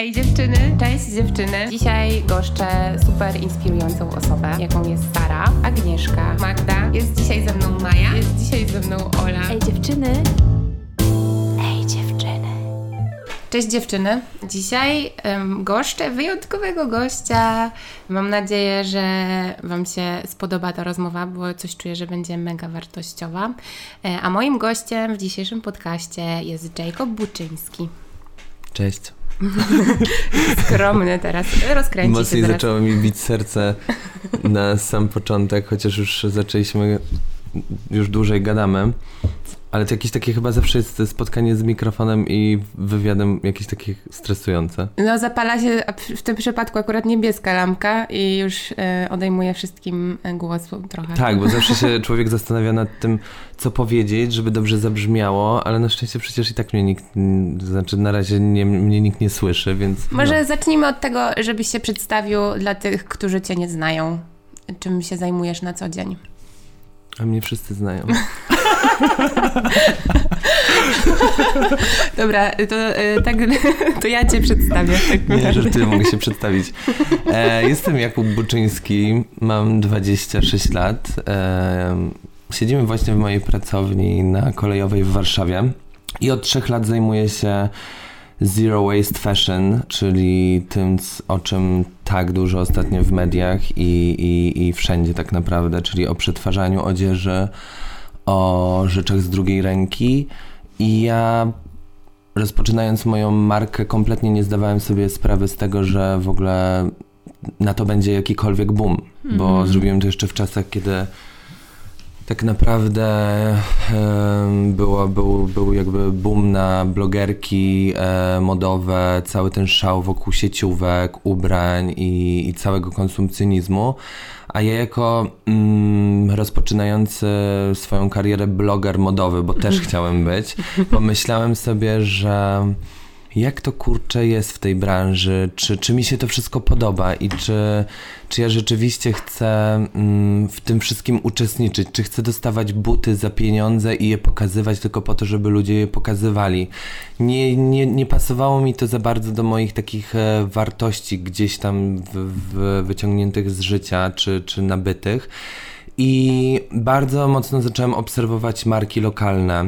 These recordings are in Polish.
Ej dziewczyny, cześć dziewczyny. Dzisiaj goszczę super inspirującą osobę, jaką jest Sara, Agnieszka, Magda. Jest dzisiaj ze mną Maja, jest dzisiaj ze mną Ola. Ej dziewczyny. Ej dziewczyny. Cześć dziewczyny. Dzisiaj um, goszczę wyjątkowego gościa. Mam nadzieję, że Wam się spodoba ta rozmowa, bo coś czuję, że będzie mega wartościowa. E, a moim gościem w dzisiejszym podcaście jest Jacob Buczyński. Cześć. Skromny teraz, rozkręci Mocniej się teraz. zaczęło mi bić serce na sam początek, chociaż już zaczęliśmy, już dłużej gadamy. Ale to jakieś takie chyba zawsze jest spotkanie z mikrofonem i wywiadem jakieś takie stresujące. No zapala się w tym przypadku akurat niebieska lampka i już e, odejmuje wszystkim e, głos trochę. Tak, bo zawsze się człowiek zastanawia nad tym, co powiedzieć, żeby dobrze zabrzmiało, ale na szczęście przecież i tak mnie nikt, znaczy na razie nie, mnie nikt nie słyszy, więc... Może no. zacznijmy od tego, żebyś się przedstawił dla tych, którzy cię nie znają. Czym się zajmujesz na co dzień? A mnie wszyscy znają. Dobra, to, e, tak, to ja cię przedstawię. Tak Nie, że ty mogę się przedstawić. E, jestem Jakub Buczyński, mam 26 lat. E, siedzimy właśnie w mojej pracowni na kolejowej w Warszawie i od trzech lat zajmuję się Zero Waste Fashion, czyli tym, o czym tak dużo ostatnio w mediach i, i, i wszędzie tak naprawdę, czyli o przetwarzaniu odzieży, o rzeczach z drugiej ręki. I ja rozpoczynając moją markę, kompletnie nie zdawałem sobie sprawy z tego, że w ogóle na to będzie jakikolwiek boom, bo Mhm. zrobiłem to jeszcze w czasach, kiedy tak naprawdę em, było, był, był jakby boom na blogerki e, modowe, cały ten szał wokół sieciówek, ubrań i, i całego konsumpcjonizmu. A ja jako mm, rozpoczynający swoją karierę bloger modowy, bo też chciałem być, pomyślałem sobie, że jak to kurczę jest w tej branży, czy, czy mi się to wszystko podoba i czy, czy ja rzeczywiście chcę mm, w tym wszystkim uczestniczyć, czy chcę dostawać buty za pieniądze i je pokazywać tylko po to, żeby ludzie je pokazywali. Nie, nie, nie pasowało mi to za bardzo do moich takich e, wartości gdzieś tam w, w, wyciągniętych z życia, czy, czy nabytych. I bardzo mocno zacząłem obserwować marki lokalne,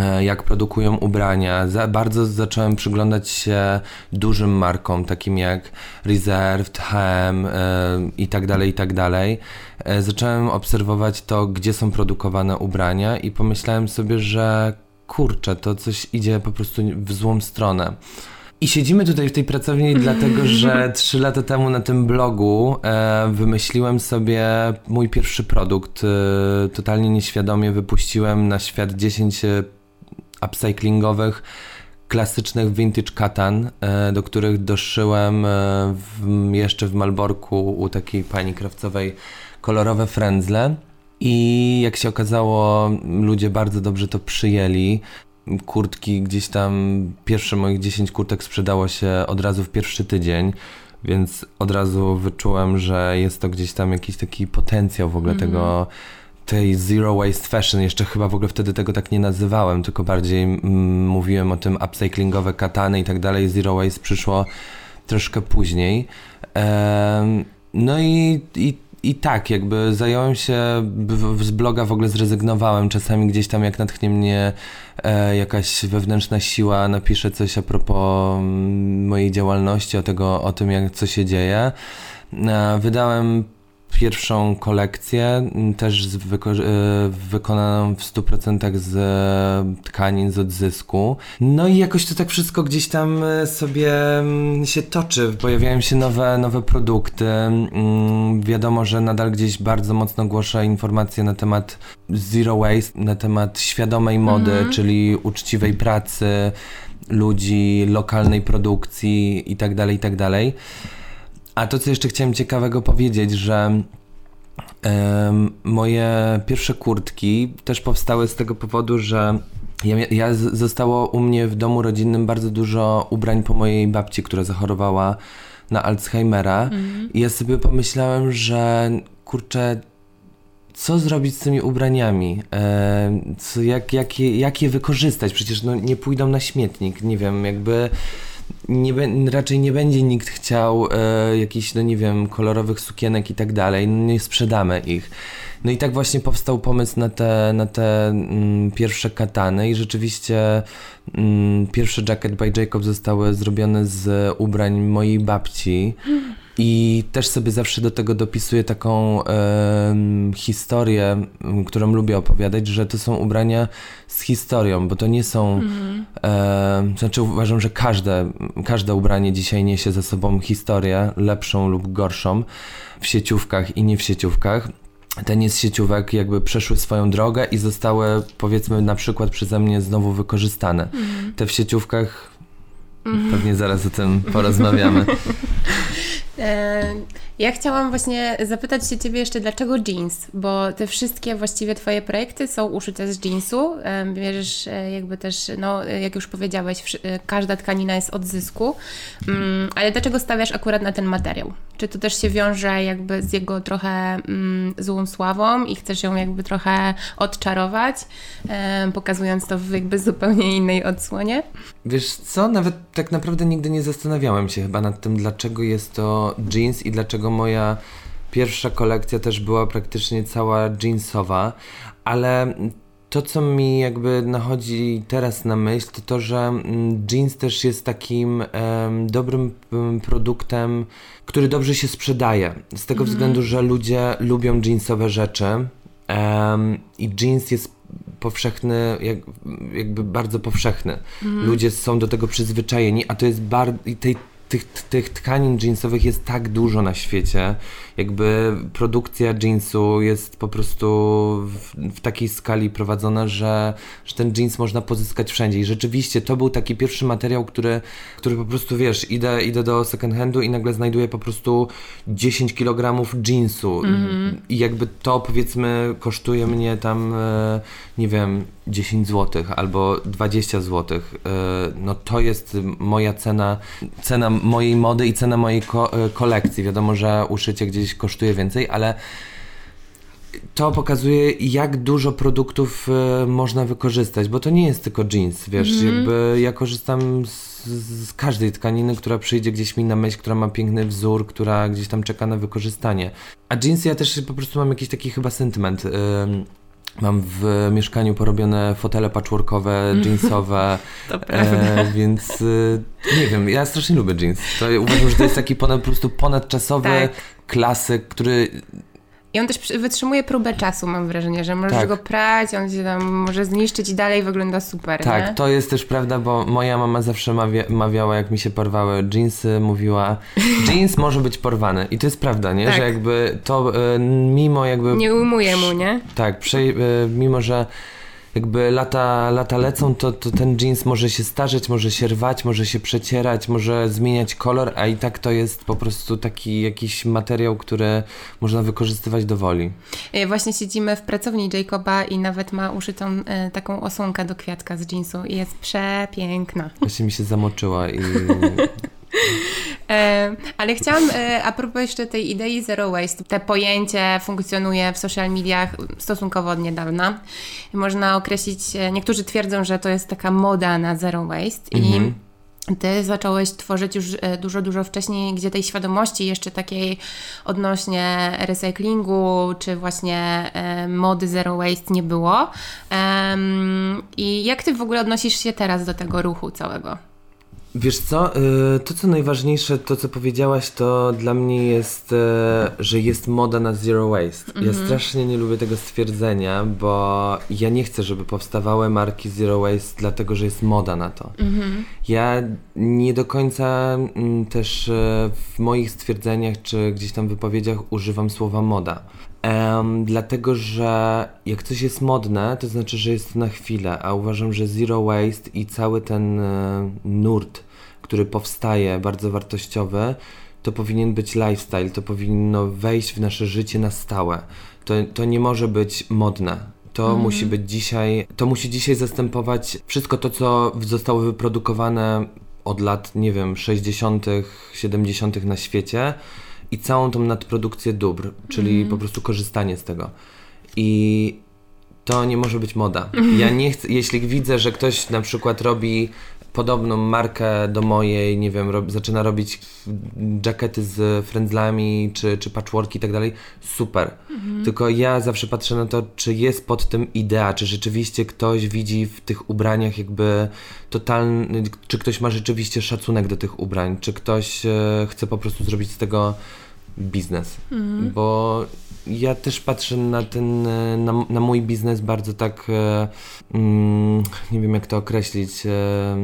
e, jak produkują ubrania. Za, bardzo zacząłem przyglądać się dużym markom, takim jak Reserved, Hem e, i tak dalej, i tak dalej. E, zacząłem obserwować to, gdzie są produkowane ubrania i pomyślałem sobie, że kurczę, to coś idzie po prostu w złą stronę. I siedzimy tutaj w tej pracowni dlatego, że trzy lata temu na tym blogu e, wymyśliłem sobie mój pierwszy produkt. E, totalnie nieświadomie wypuściłem na świat 10 e, upcyclingowych, klasycznych vintage katan, e, do których doszyłem e, w, jeszcze w Malborku u takiej pani krawcowej kolorowe frędzle. I jak się okazało, ludzie bardzo dobrze to przyjęli kurtki gdzieś tam, pierwsze moich 10 kurtek sprzedało się od razu w pierwszy tydzień, więc od razu wyczułem, że jest to gdzieś tam jakiś taki potencjał w ogóle tego, tej zero waste fashion. Jeszcze chyba w ogóle wtedy tego tak nie nazywałem, tylko bardziej mm, mówiłem o tym upcyclingowe katany i tak dalej. Zero waste przyszło troszkę później. Em, no i, i, i tak, jakby zająłem się, z bloga w ogóle zrezygnowałem. Czasami gdzieś tam jak natchnie mnie e, jakaś wewnętrzna siła, napiszę coś a propos mm, mojej działalności, o, tego, o tym, jak, co się dzieje. E, wydałem pierwszą kolekcję, m, też z wyko- e, wykonaną w 100% z e, tkanin z odzysku. No i jakoś to tak wszystko gdzieś tam e, sobie mm, się toczy. Pojawiają się nowe, nowe produkty. Mm, Wiadomo, że nadal gdzieś bardzo mocno głoszę informacje na temat zero waste, na temat świadomej mody, czyli uczciwej pracy ludzi, lokalnej produkcji i tak A to, co jeszcze chciałem ciekawego powiedzieć, że moje pierwsze kurtki też powstały z tego powodu, że ja, ja zostało u mnie w domu rodzinnym bardzo dużo ubrań po mojej babci, która zachorowała na Alzheimera. I ja sobie pomyślałem, że kurczę, co zrobić z tymi ubraniami? E, co, jak, jak, je, jak je wykorzystać? Przecież no, nie pójdą na śmietnik, nie wiem, jakby nie, raczej nie będzie nikt chciał e, jakichś, no nie wiem, kolorowych sukienek i tak dalej, no nie sprzedamy ich. No i tak właśnie powstał pomysł na te, na te mm, pierwsze katany i rzeczywiście mm, pierwsze Jacket by Jacob zostały zrobione z ubrań mojej babci. I też sobie zawsze do tego dopisuję taką historię, którą lubię opowiadać, że to są ubrania z historią, bo to nie są. em, znaczy, uważam, że każde, każde ubranie dzisiaj niesie ze sobą historię, lepszą lub gorszą, w sieciówkach i nie w sieciówkach. Te nie z sieciówek jakby przeszły swoją drogę i zostały, powiedzmy, na przykład przeze mnie znowu wykorzystane. Te w sieciówkach. Pewnie zaraz o tym porozmawiamy. Ja chciałam właśnie zapytać się Ciebie jeszcze, dlaczego jeans? Bo te wszystkie właściwie Twoje projekty są uszyte z jeansu. Bierzesz e, jakby też, no jak już powiedziałeś, e, każda tkanina jest od zysku. Mm, Ale dlaczego stawiasz akurat na ten materiał? Czy to też się wiąże jakby z jego trochę mm, złą sławą i chcesz ją jakby trochę odczarować, pokazując to w jakby zupełnie innej odsłonie? Wiesz co, nawet tak naprawdę nigdy nie zastanawiałem się chyba nad tym, dlaczego jest to jeans i dlaczego moja pierwsza kolekcja też była praktycznie cała jeansowa, ale to, co mi jakby nachodzi teraz na myśl, to to, że mm, jeans też jest takim em, dobrym em, produktem, który dobrze się sprzedaje. Z tego względu, że ludzie lubią jeansowe rzeczy em, i jeans jest powszechny, jak, jakby bardzo powszechny. Ludzie są do tego przyzwyczajeni, a to jest bardzo. Tej, tych, tych tkanin jeansowych jest tak dużo na świecie. Jakby produkcja jeansu jest po prostu w, w takiej skali prowadzona, że, że ten jeans można pozyskać wszędzie. I rzeczywiście to był taki pierwszy materiał, który, który po prostu wiesz, idę, idę do second handu i nagle znajduję po prostu 10 kg jeansu. I jakby to powiedzmy kosztuje mnie tam, e, nie wiem, 10 zł albo 20 zł. E, no to jest moja cena, cena mojej mody i cena mojej ko- e, kolekcji. Wiadomo, że uszycie gdzieś kosztuje więcej, ale to pokazuje, jak dużo produktów e, można wykorzystać, bo to nie jest tylko jeans, wiesz, jakby ja korzystam z, z każdej tkaniny, która przyjdzie gdzieś mi na myśl, która ma piękny wzór, która gdzieś tam czeka na wykorzystanie. A jeans ja też po prostu mam jakiś taki chyba sentyment. Ym, Mam w mieszkaniu porobione fotele patchworkowe, jeansowe, To prawda. e, więc y, nie wiem, ja strasznie lubię jeans. To uważam, że to jest taki ponad, po prostu ponadczasowy Tak. klasyk, który I on też wytrzymuje próbę czasu, mam wrażenie, że możesz Tak. go prać, on się tam może zniszczyć i dalej wygląda super, Tak, nie? to jest też prawda, bo moja mama zawsze mawia, mawiała, jak mi się porwały jeansy, mówiła, jeans może być porwany. I to jest prawda, nie? Tak. Że jakby to e, mimo jakby... Nie ujmuje mu, nie? Tak, prze, e, mimo że jakby lata, lata lecą, to, to ten jeans może się starzeć, może się rwać, może się przecierać, może zmieniać kolor, a i tak to jest po prostu taki jakiś materiał, który można wykorzystywać do woli. E, Właśnie siedzimy w pracowni Jacoba i nawet ma uszytą e, taką osłonkę do kwiatka z jeansu i jest przepiękna. Właśnie mi się zamoczyła i ale chciałam, e, a propos jeszcze tej idei zero waste, te pojęcie funkcjonuje w social mediach stosunkowo od niedawna. Można określić, e, niektórzy twierdzą, że to jest taka moda na zero waste i ty zacząłeś tworzyć już e, dużo, dużo wcześniej, gdzie tej świadomości jeszcze takiej odnośnie recyklingu, czy właśnie mody zero waste nie było. I jak ty w ogóle odnosisz się teraz do tego ruchu całego? Wiesz co, y, to co najważniejsze, to co powiedziałaś, to dla mnie jest, y, że jest moda na zero waste. Ja strasznie nie lubię tego stwierdzenia, bo ja nie chcę, żeby powstawały marki zero waste, dlatego że jest moda na to. Ja nie do końca mm, też y, w moich stwierdzeniach czy gdzieś tam wypowiedziach używam słowa moda. Em, dlatego, że jak coś jest modne, to znaczy, że jest na chwilę, a uważam, że zero waste i cały ten e, nurt, który powstaje, bardzo wartościowy, to powinien być lifestyle, to powinno wejść w nasze życie na stałe. To, to nie może być modne. To musi być dzisiaj, to musi dzisiaj zastępować wszystko to, co zostało wyprodukowane od lat, nie wiem, 60., 70. na świecie i całą tą nadprodukcję dóbr, czyli po prostu korzystanie z tego. I to nie może być moda. Ja nie chcę, jeśli widzę, że ktoś na przykład robi podobną markę do mojej, nie wiem, rob, zaczyna robić jackety z frędzlami, czy, czy patchworki i tak dalej, super. Mhm. Tylko ja zawsze patrzę na to, czy jest pod tym idea, czy rzeczywiście ktoś widzi w tych ubraniach jakby totalny, czy ktoś ma rzeczywiście szacunek do tych ubrań, czy ktoś e, chce po prostu zrobić z tego biznes. Mhm. Bo ja też patrzę na ten, e, na, na mój biznes bardzo tak, e, mm, nie wiem jak to określić, e,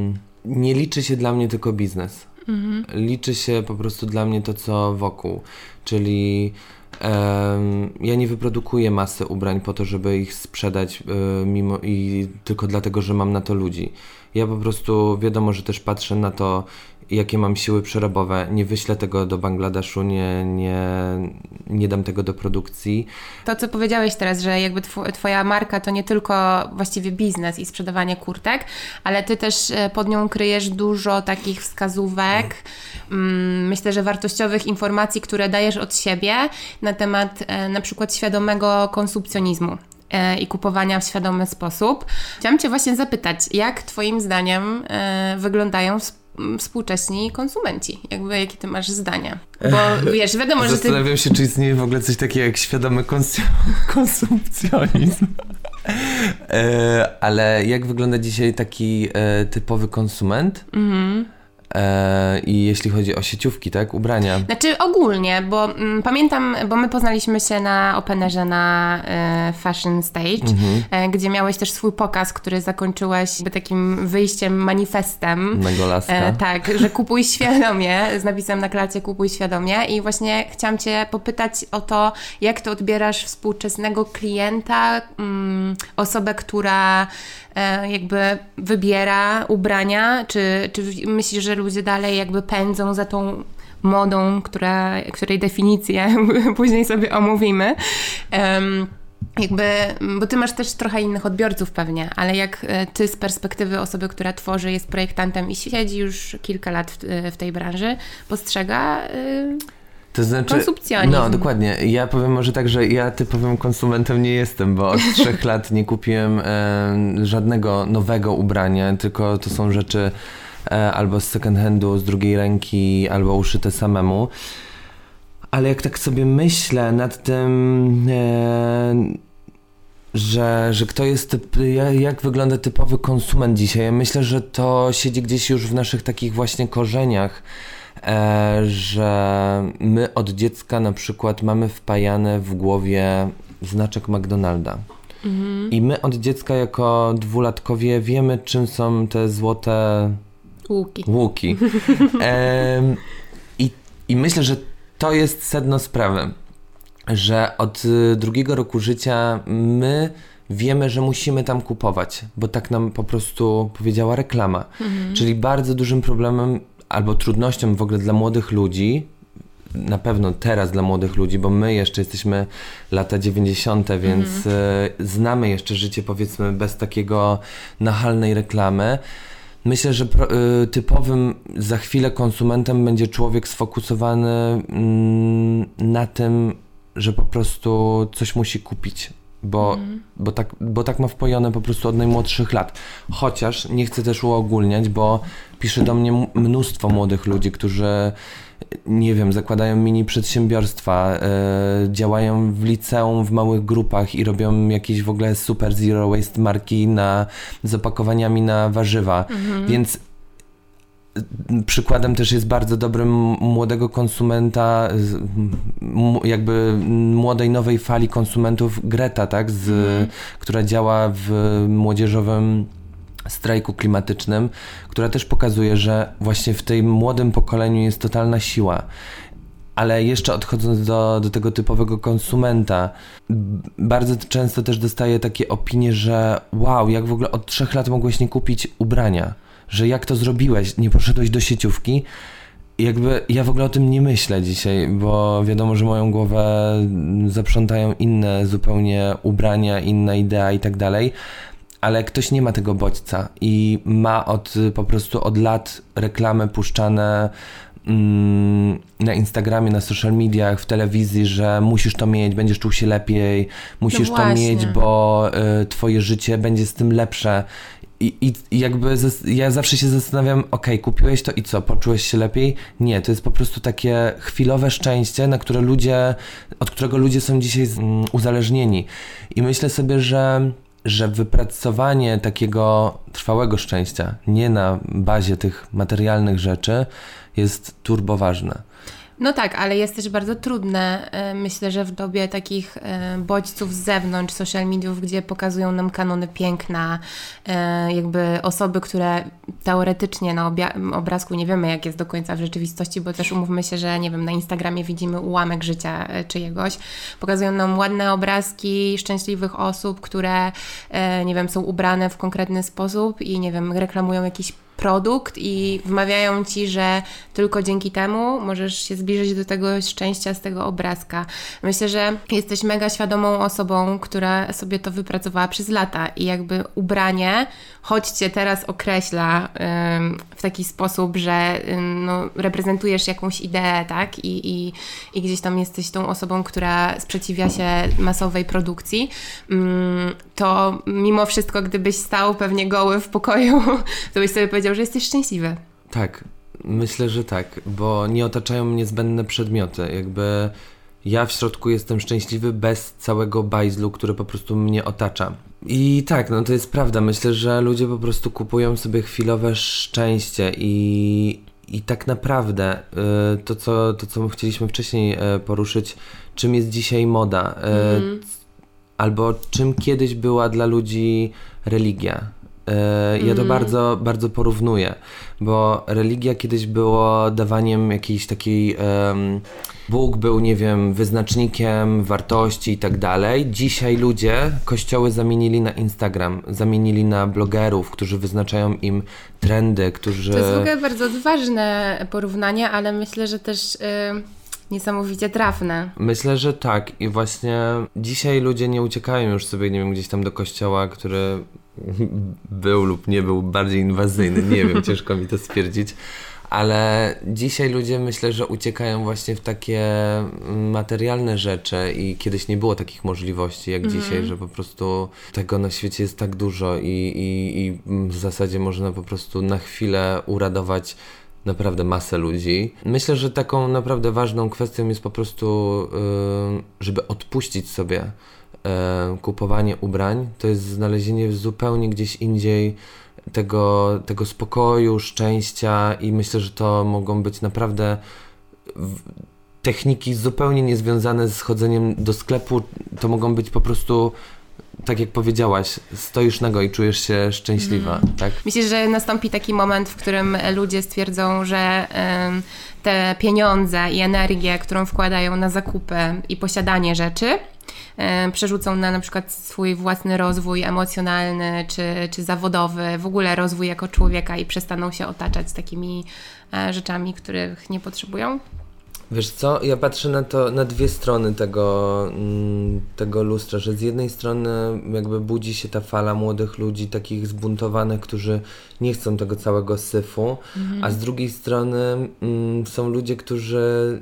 nie liczy się dla mnie tylko biznes. Mhm. Liczy się po prostu dla mnie to, co wokół. Czyli ja nie wyprodukuję masy ubrań po to, żeby ich sprzedać mimo i tylko dlatego, że mam na to ludzi. Ja po prostu wiadomo, że też patrzę na to, jakie mam siły przerobowe. Nie wyślę tego do Bangladeszu, nie, nie, nie dam tego do produkcji. To, co powiedziałeś teraz, że jakby tw Twoja marka to nie tylko właściwie biznes i sprzedawanie kurtek, ale Ty też e, pod nią kryjesz dużo takich wskazówek, mm, myślę, że wartościowych informacji, które dajesz od siebie na temat e, na przykład świadomego konsumpcjonizmu e, i kupowania w świadomy sposób. Chciałam Cię właśnie zapytać, jak Twoim zdaniem wyglądają współcześni konsumenci? Jakby, jakie ty masz zdania? Bo wiesz, wiadomo, że ty... Zastanawiam się, czy istnieje w ogóle coś takiego jak świadomy kons konsumpcjonizm. E, ale jak wygląda dzisiaj taki e, typowy konsument? Mhm. E, I jeśli chodzi o sieciówki, tak? Ubrania. Znaczy ogólnie, bo mm, pamiętam, bo my poznaliśmy się na Openerze na e, Fashion Stage, mhm. e, gdzie miałeś też swój pokaz, który zakończyłeś takim wyjściem, manifestem. Megolaska. E, tak, że kupuj świadomie, z napisem na klacie kupuj świadomie i właśnie chciałam Cię popytać o to, jak to odbierasz współczesnego klienta, mm, osobę, która jakby wybiera ubrania, czy, czy myślisz, że ludzie dalej jakby pędzą za tą modą, która, której definicję później sobie omówimy. Um, jakby, bo ty masz też trochę innych odbiorców pewnie, ale jak e, ty z perspektywy osoby, która tworzy, jest projektantem i siedzi już kilka lat w, e, w tej branży, postrzega to znaczy. No, dokładnie. Ja powiem może tak, że ja typowym konsumentem nie jestem, bo od trzech lat nie kupiłem e, żadnego nowego ubrania, tylko to są rzeczy e, albo z second handu, z drugiej ręki, albo uszyte samemu. Ale jak tak sobie myślę nad tym, e, że, że kto jest, typ, jak wygląda typowy konsument dzisiaj, ja myślę, że to siedzi gdzieś już w naszych takich właśnie korzeniach że my od dziecka na przykład mamy wpajane w głowie znaczek McDonalda. Mhm. I my od dziecka jako dwulatkowie wiemy, czym są te złote łuki. łuki. E, i, I myślę, że to jest sedno sprawy, że od drugiego roku życia my wiemy, że musimy tam kupować, bo tak nam po prostu powiedziała reklama. Mhm. Czyli bardzo dużym problemem albo trudnością w ogóle dla młodych ludzi, na pewno teraz dla młodych ludzi, bo my jeszcze jesteśmy lata 90., więc mhm. E, znamy jeszcze życie powiedzmy bez takiego nachalnej reklamy. Myślę, że y, typowym za chwilę konsumentem będzie człowiek sfokusowany mm, na tym, że po prostu coś musi kupić bo, mm. bo, tak, bo tak ma wpojone po prostu od najmłodszych lat. Chociaż nie chcę też uogólniać, bo pisze do mnie mnóstwo młodych ludzi, którzy nie wiem, zakładają mini przedsiębiorstwa, yy, działają w liceum w małych grupach i robią jakieś w ogóle super zero waste marki na, z opakowaniami na warzywa. Mm -hmm. Więc Przykładem też jest bardzo dobrym młodego konsumenta, jakby młodej nowej fali konsumentów Greta, tak, z, mm. która działa w młodzieżowym strajku klimatycznym, która też pokazuje, że właśnie w tym młodym pokoleniu jest totalna siła. Ale jeszcze odchodząc do, do tego typowego konsumenta, bardzo często też dostaję takie opinie, że wow, jak w ogóle od trzech lat mogłeś nie kupić ubrania że jak to zrobiłeś, nie poszedłeś do sieciówki. Jakby ja w ogóle o tym nie myślę dzisiaj, bo wiadomo, że moją głowę zaprzątają inne zupełnie ubrania, inna idea i tak dalej, ale ktoś nie ma tego bodźca i ma od po prostu od lat reklamy puszczane mm, na Instagramie, na social mediach, w telewizji, że musisz to mieć, będziesz czuł się lepiej, musisz No to mieć, bo y, twoje życie będzie z tym lepsze. I, jakby ja zawsze się zastanawiam, okej, kupiłeś to i co, poczułeś się lepiej? Nie, to jest po prostu takie chwilowe szczęście, na które ludzie, od którego ludzie są dzisiaj mm, uzależnieni. I myślę sobie, że, że wypracowanie takiego trwałego szczęścia, nie na bazie tych materialnych rzeczy, jest turbo ważne. No tak, ale jest też bardzo trudne. e, Myślę, że w dobie takich e, bodźców z zewnątrz, social mediów, gdzie pokazują nam kanony piękna, e, jakby osoby, które teoretycznie na obrazku nie wiemy, jak jest do końca w rzeczywistości, bo też umówmy się, że nie wiem, na Instagramie widzimy ułamek życia czyjegoś. Pokazują nam ładne obrazki szczęśliwych osób, które, nie wiem, są ubrane w konkretny sposób i nie wiem, reklamują jakiś produkt i wmawiają ci, że tylko dzięki temu możesz się zbliżyć do tego szczęścia z tego obrazka. Myślę, że jesteś mega świadomą osobą, która sobie to wypracowała przez lata i jakby ubranie, choć cię teraz określa ym, w taki sposób, że ym, no, reprezentujesz jakąś ideę, tak? I, i, I gdzieś tam jesteś tą osobą, która sprzeciwia się masowej produkcji, ym, to mimo wszystko, gdybyś stał pewnie goły w pokoju, to byś sobie powiedział, że jesteś szczęśliwy. Tak, myślę, że tak, bo nie otaczają mnie zbędne przedmioty. Jakby ja w środku jestem szczęśliwy bez całego bajzlu, który po prostu mnie otacza. I tak, no to jest prawda. Myślę, że ludzie po prostu kupują sobie chwilowe szczęście i, i tak naprawdę y, to, co, to, co chcieliśmy wcześniej y, poruszyć, czym jest dzisiaj moda, y, albo czym kiedyś była dla ludzi religia. E, Ja to bardzo, bardzo porównuję, bo religia kiedyś było dawaniem jakiejś takiej. em, Bóg był, nie wiem, wyznacznikiem wartości i tak dalej. Dzisiaj ludzie kościoły zamienili na Instagram, zamienili na blogerów, którzy wyznaczają im trendy, którzy. To jest w ogóle bardzo odważne porównanie, ale myślę, że też y, niesamowicie trafne. Myślę, że tak. I właśnie dzisiaj ludzie nie uciekają już sobie, nie wiem, gdzieś tam do kościoła, który był lub nie był bardziej inwazyjny. Nie wiem, ciężko mi to stwierdzić. Ale dzisiaj ludzie myślę, że uciekają właśnie w takie mm, materialne rzeczy i kiedyś nie było takich możliwości jak dzisiaj, że po prostu tego na świecie jest tak dużo i, i, i w zasadzie można po prostu na chwilę uradować naprawdę masę ludzi. Myślę, że taką naprawdę ważną kwestią jest po prostu, yy, żeby odpuścić sobie yy, kupowanie ubrań. To jest znalezienie zupełnie gdzieś indziej tego, tego spokoju, szczęścia i myślę, że to mogą być naprawdę techniki zupełnie niezwiązane z chodzeniem do sklepu. To mogą być po prostu tak jak powiedziałaś, stoisz nago i czujesz się szczęśliwa, tak? Myślę, że nastąpi taki moment, w którym ludzie stwierdzą, że ym, te pieniądze i energię, którą wkładają na zakupy i posiadanie rzeczy, ym, przerzucą na na przykład swój własny rozwój emocjonalny czy, czy zawodowy, w ogóle rozwój jako człowieka i przestaną się otaczać takimi e, rzeczami, których nie potrzebują. Wiesz co, ja patrzę na to, na dwie strony tego, mm, tego lustra, że z jednej strony jakby budzi się ta fala młodych ludzi, takich zbuntowanych, którzy nie chcą tego całego syfu, a z drugiej strony mm, są ludzie, którzy,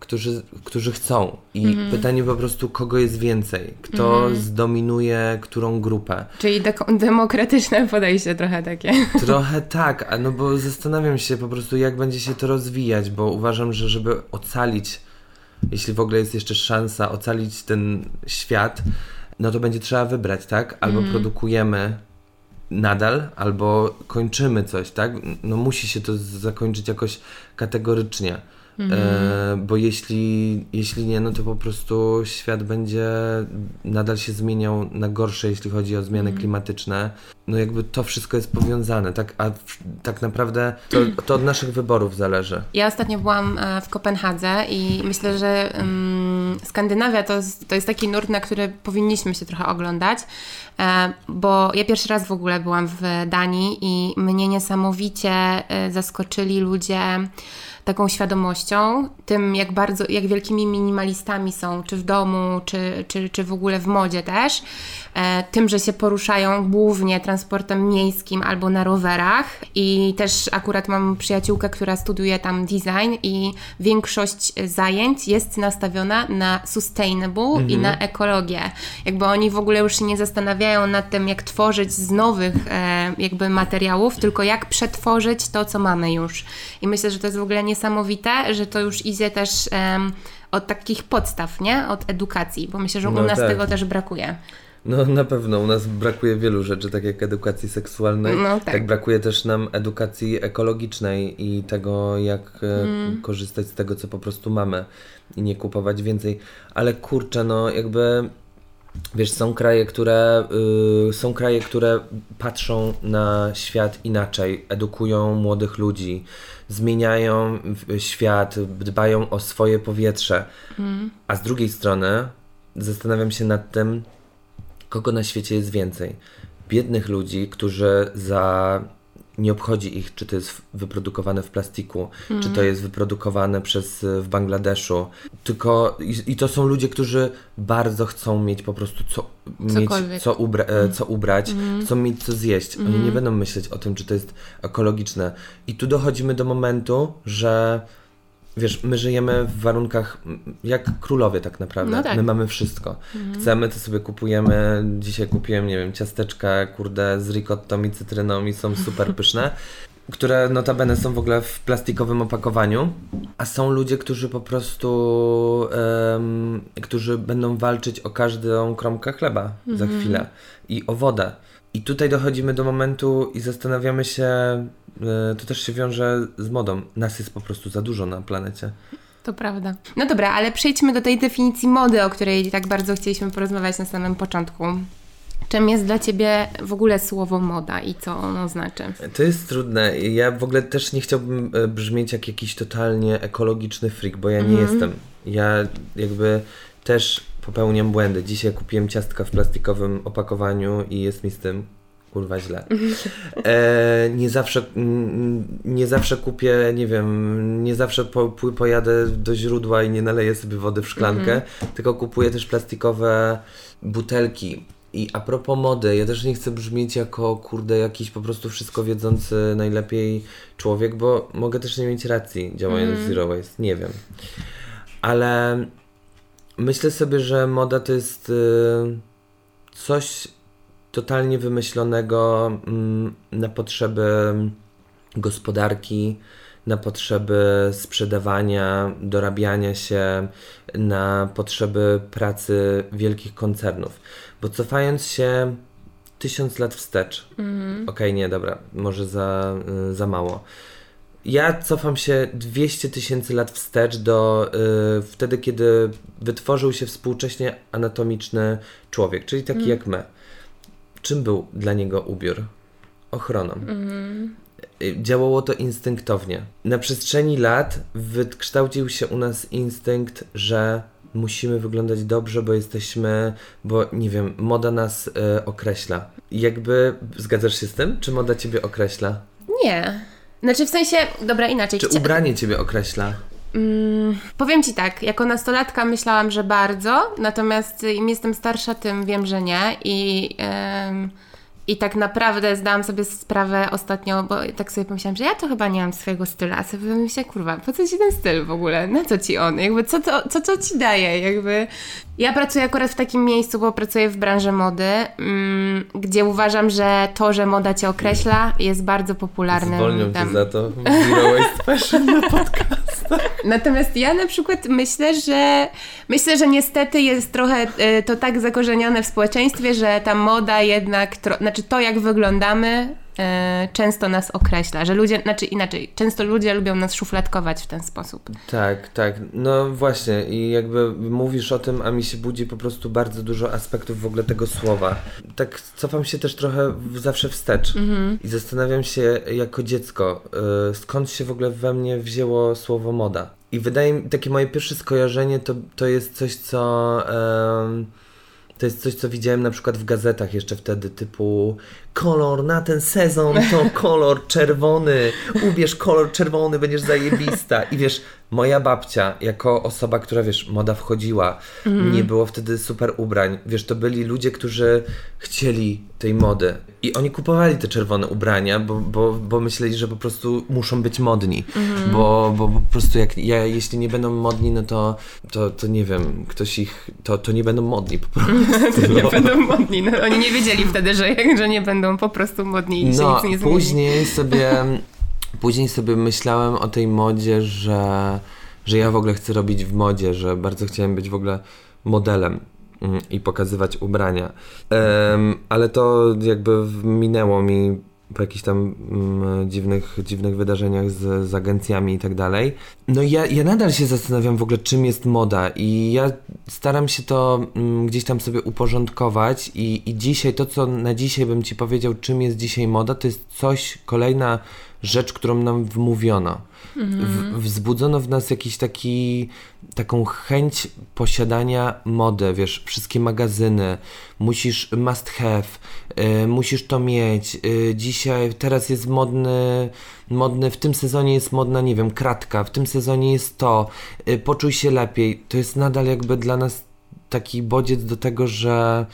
którzy, którzy chcą. I pytanie po prostu, kogo jest więcej? Kto zdominuje którą grupę? Czyli deko- demokratyczne podejście trochę takie. Trochę tak, no bo zastanawiam się po prostu, jak będzie się to rozwijać, bo uważam, że żeby ocalić, jeśli w ogóle jest jeszcze szansa ocalić ten świat, no to będzie trzeba wybrać, tak? Albo produkujemy nadal, albo kończymy coś, tak? No musi się to zakończyć jakoś kategorycznie. E, bo jeśli, jeśli nie, no to po prostu świat będzie nadal się zmieniał na gorsze, jeśli chodzi o zmiany klimatyczne. No jakby to wszystko jest powiązane, tak? A tak naprawdę to, to od naszych wyborów zależy. Ja ostatnio byłam e, w Kopenhadze i myślę, że ym, Skandynawia to jest, to jest taki nurt, na który powinniśmy się trochę oglądać, e, bo ja pierwszy raz w ogóle byłam w Danii i mnie niesamowicie zaskoczyli ludzie taką świadomością, tym jak bardzo, jak wielkimi minimalistami są, czy w domu, czy, czy, czy w ogóle w modzie też, e, tym, że się poruszają głównie transportem miejskim albo na rowerach i też akurat mam przyjaciółkę, która studiuje tam design i większość zajęć jest nastawiona na sustainable mhm. i na ekologię. Jakby oni w ogóle już się nie zastanawiają nad tym, jak tworzyć z nowych e, jakby materiałów, tylko jak przetworzyć to, co mamy już. I myślę, że to jest w ogóle niesamowite, że to już idzie też um, od takich podstaw, nie? Od edukacji, bo myślę, że u no nas tak. tego też brakuje. No na pewno, u nas brakuje wielu rzeczy, tak jak edukacji seksualnej, no, tak. tak brakuje też nam edukacji ekologicznej i tego, jak e, mm. korzystać z tego, co po prostu mamy i nie kupować więcej. Ale kurczę, no jakby Wiesz, są kraje, które yy, są kraje, które patrzą na świat inaczej, edukują młodych ludzi, zmieniają świat, dbają o swoje powietrze. Mm. A z drugiej strony zastanawiam się nad tym, kogo na świecie jest więcej. Biednych ludzi, którzy za nie obchodzi ich, czy to jest wyprodukowane w plastiku, mm. czy to jest wyprodukowane przez w Bangladeszu. Tylko i, i, to są ludzie, którzy bardzo chcą mieć po prostu co, mieć, co, ubra mm. co ubrać, mm. chcą mieć co zjeść. Oni nie mm. będą myśleć o tym, czy to jest ekologiczne. I tu dochodzimy do momentu, że wiesz, my żyjemy w warunkach jak królowie tak naprawdę. No tak. My mamy wszystko. Mhm. Chcemy, to sobie kupujemy. Dzisiaj kupiłem, nie wiem, ciasteczka, kurde, z ricottą i cytryną i są super pyszne. które notabene są w ogóle w plastikowym opakowaniu, a są ludzie, którzy po prostu um, którzy będą walczyć o każdą kromkę chleba za mhm. chwilę i o wodę. I tutaj dochodzimy do momentu i zastanawiamy się, E, to też się wiąże z modą. Nas jest po prostu za dużo na planecie. To prawda. No dobra, ale przejdźmy do tej definicji mody, o której tak bardzo chcieliśmy porozmawiać na samym początku. Czym jest dla Ciebie w ogóle słowo moda i co ono znaczy? To jest trudne. Ja w ogóle też nie chciałbym e, brzmieć jak jakiś totalnie ekologiczny freak, bo ja nie mm. jestem. Ja jakby też popełniam błędy. Dzisiaj kupiłem ciastka w plastikowym opakowaniu i jest mi z tym kurwa źle. E, nie, zawsze, nie zawsze kupię, nie wiem, nie zawsze po, pojadę do źródła i nie naleję sobie wody w szklankę, mm -hmm. tylko kupuję też plastikowe butelki. I a propos mody, ja też nie chcę brzmieć jako, kurde, jakiś po prostu wszystko wiedzący najlepiej człowiek, bo mogę też nie mieć racji działając mm. Zero Waste, nie wiem. Ale myślę sobie, że moda to jest y, coś totalnie wymyślonego mm, na potrzeby gospodarki, na potrzeby sprzedawania, dorabiania się, na potrzeby pracy wielkich koncernów. Bo cofając się tysiąc lat wstecz, mm. okej, okay, nie, dobra, może za, y, za mało. Ja cofam się 200 tysięcy lat wstecz do y, wtedy, kiedy wytworzył się współcześnie anatomiczny człowiek, czyli taki mm. jak my czym był dla niego ubiór? Ochroną. Mhm. Działało to instynktownie. Na przestrzeni lat wykształcił się u nas instynkt, że musimy wyglądać dobrze, bo jesteśmy, bo nie wiem, moda nas y, określa. Jakby zgadzasz się z tym? Czy moda ciebie określa? Nie. Znaczy w sensie, dobra, inaczej. Czy ubranie ciebie określa? Mm, powiem Ci tak, jako nastolatka myślałam, że bardzo, natomiast im jestem starsza, tym wiem, że nie i... Yy i tak naprawdę zdałam sobie sprawę ostatnio, bo tak sobie pomyślałam, że ja to chyba nie mam swojego stylu, a sobie myślę, kurwa, po co ci ten styl w ogóle? Na co ci on? Jakby co to, co to ci daje? Jakby ja pracuję akurat w takim miejscu, bo pracuję w branży mody, mm, gdzie uważam, że to, że moda cię określa, jest bardzo popularnym. Zwolnią tam... cię za to Zero Waste Fashion na podcastach. Natomiast ja na przykład myślę, że myślę, że niestety jest trochę y, to tak zakorzenione w społeczeństwie, że ta moda jednak, znaczy to jak wyglądamy e, często nas określa, że ludzie, znaczy inaczej, często ludzie lubią nas szufladkować w ten sposób. Tak, tak, no właśnie i jakby mówisz o tym, a mi się budzi po prostu bardzo dużo aspektów w ogóle tego słowa. Tak cofam się też trochę zawsze wstecz mhm. i zastanawiam się jako dziecko, y, skąd się w ogóle we mnie wzięło słowo moda. I wydaje mi takie moje pierwsze skojarzenie to, to jest coś, co... To jest coś, co widziałem na przykład w gazetach jeszcze wtedy, typu kolor na ten sezon to kolor czerwony, ubierz kolor czerwony, będziesz zajebista. I wiesz, moja babcia, jako osoba, która wiesz, moda wchodziła, mm. nie było wtedy super ubrań. Wiesz, to byli ludzie, którzy chcieli tej mody. I oni kupowali te czerwone ubrania, bo, bo, bo myśleli, że po prostu muszą być modni. Mm. Bo, bo po prostu jak ja, jeśli nie będą modni, no to, to, to nie wiem, ktoś ich, to, to nie będą modni po prostu. nie będą modni. No, oni nie wiedzieli wtedy, że, że nie będą po prostu modni i no, się nic nie zmieni. Później sobie, później sobie myślałem o tej modzie, że, że ja w ogóle chcę robić w modzie, że bardzo chciałem być w ogóle modelem mm, i pokazywać ubrania. Um, ale to jakby minęło mi po jakichś tam mm, dziwnych, dziwnych wydarzeniach z, z agencjami i tak dalej. No ja, ja nadal się zastanawiam w ogóle, czym jest moda i ja staram się to mm, gdzieś tam sobie uporządkować i, i dzisiaj, to co na dzisiaj bym Ci powiedział, czym jest dzisiaj moda, to jest coś, kolejna rzecz, którą nam wmówiono. Mhm. W, wzbudzono w nas jakiś taki, taką chęć posiadania mody, wiesz, wszystkie magazyny, musisz must have, y, musisz to mieć, y, dzisiaj, teraz jest modny, modny, w tym sezonie jest modna, nie wiem, kratka, w tym sezonie jest to, y, poczuj się lepiej, to jest nadal jakby dla nas taki bodziec do tego, że,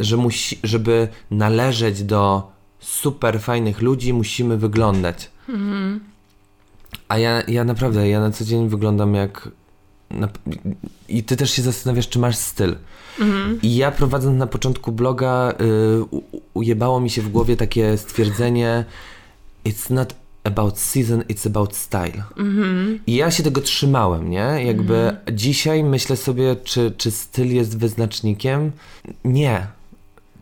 że musi, żeby należeć do super fajnych ludzi, musimy wyglądać. Mhm. A ja, ja naprawdę, ja na co dzień wyglądam jak. Na, I ty też się zastanawiasz, czy masz styl. Mhm. I ja prowadząc na początku bloga, y, ujebało mi się w głowie takie stwierdzenie: It's not about season, it's about style. Mhm. I ja się tego trzymałem, nie? Jakby mhm. dzisiaj myślę sobie, czy, czy styl jest wyznacznikiem. Nie.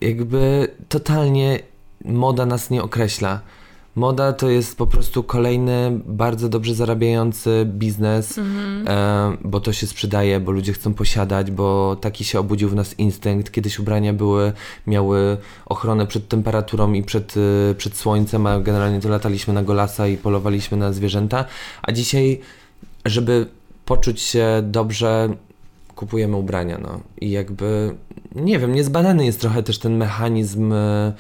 Jakby totalnie moda nas nie określa. Moda to jest po prostu kolejny bardzo dobrze zarabiający biznes, mhm. e, bo to się sprzedaje, bo ludzie chcą posiadać, bo taki się obudził w nas instynkt. Kiedyś ubrania były, miały ochronę przed temperaturą i przed, y, przed słońcem, a generalnie to lataliśmy na golasa i polowaliśmy na zwierzęta. A dzisiaj, żeby poczuć się dobrze, kupujemy ubrania. No. I jakby, nie wiem, niezbadany jest trochę też ten mechanizm. Y,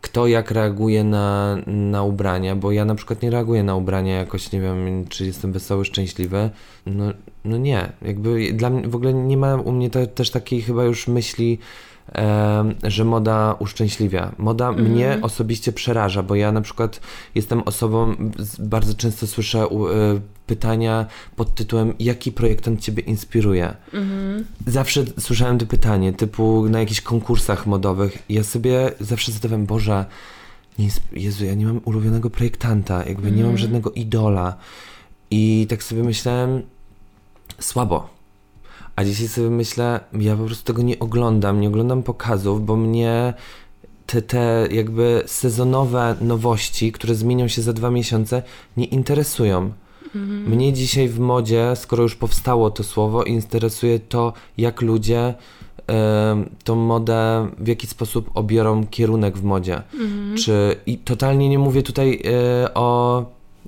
kto jak reaguje na, na ubrania, bo ja na przykład nie reaguję na ubrania jakoś, nie wiem, czy jestem wesoły, szczęśliwy. No, no nie, jakby dla mnie w ogóle nie ma u mnie te, też takiej chyba już myśli, że moda uszczęśliwia. Moda mm. mnie osobiście przeraża, bo ja na przykład jestem osobą, bardzo często słyszę e, pytania pod tytułem jaki projektant Ciebie inspiruje? Mm. Zawsze słyszałem to pytanie, typu na jakichś konkursach modowych. Ja sobie zawsze zadawałem, Boże, nie, Jezu, ja nie mam ulubionego projektanta, jakby mm. nie mam mhm. żadnego idola. I tak sobie myślałem, słabo a dzisiaj sobie myślę, ja po prostu tego nie oglądam, nie oglądam pokazów, bo mnie te, te jakby sezonowe nowości, które zmienią się za dwa miesiące, nie interesują. Mhm. Mnie dzisiaj w modzie, skoro już powstało to słowo, interesuje to, jak ludzie y, tą modę, w jaki sposób obiorą kierunek w modzie. Mhm. Czy i totalnie nie mówię tutaj y, o,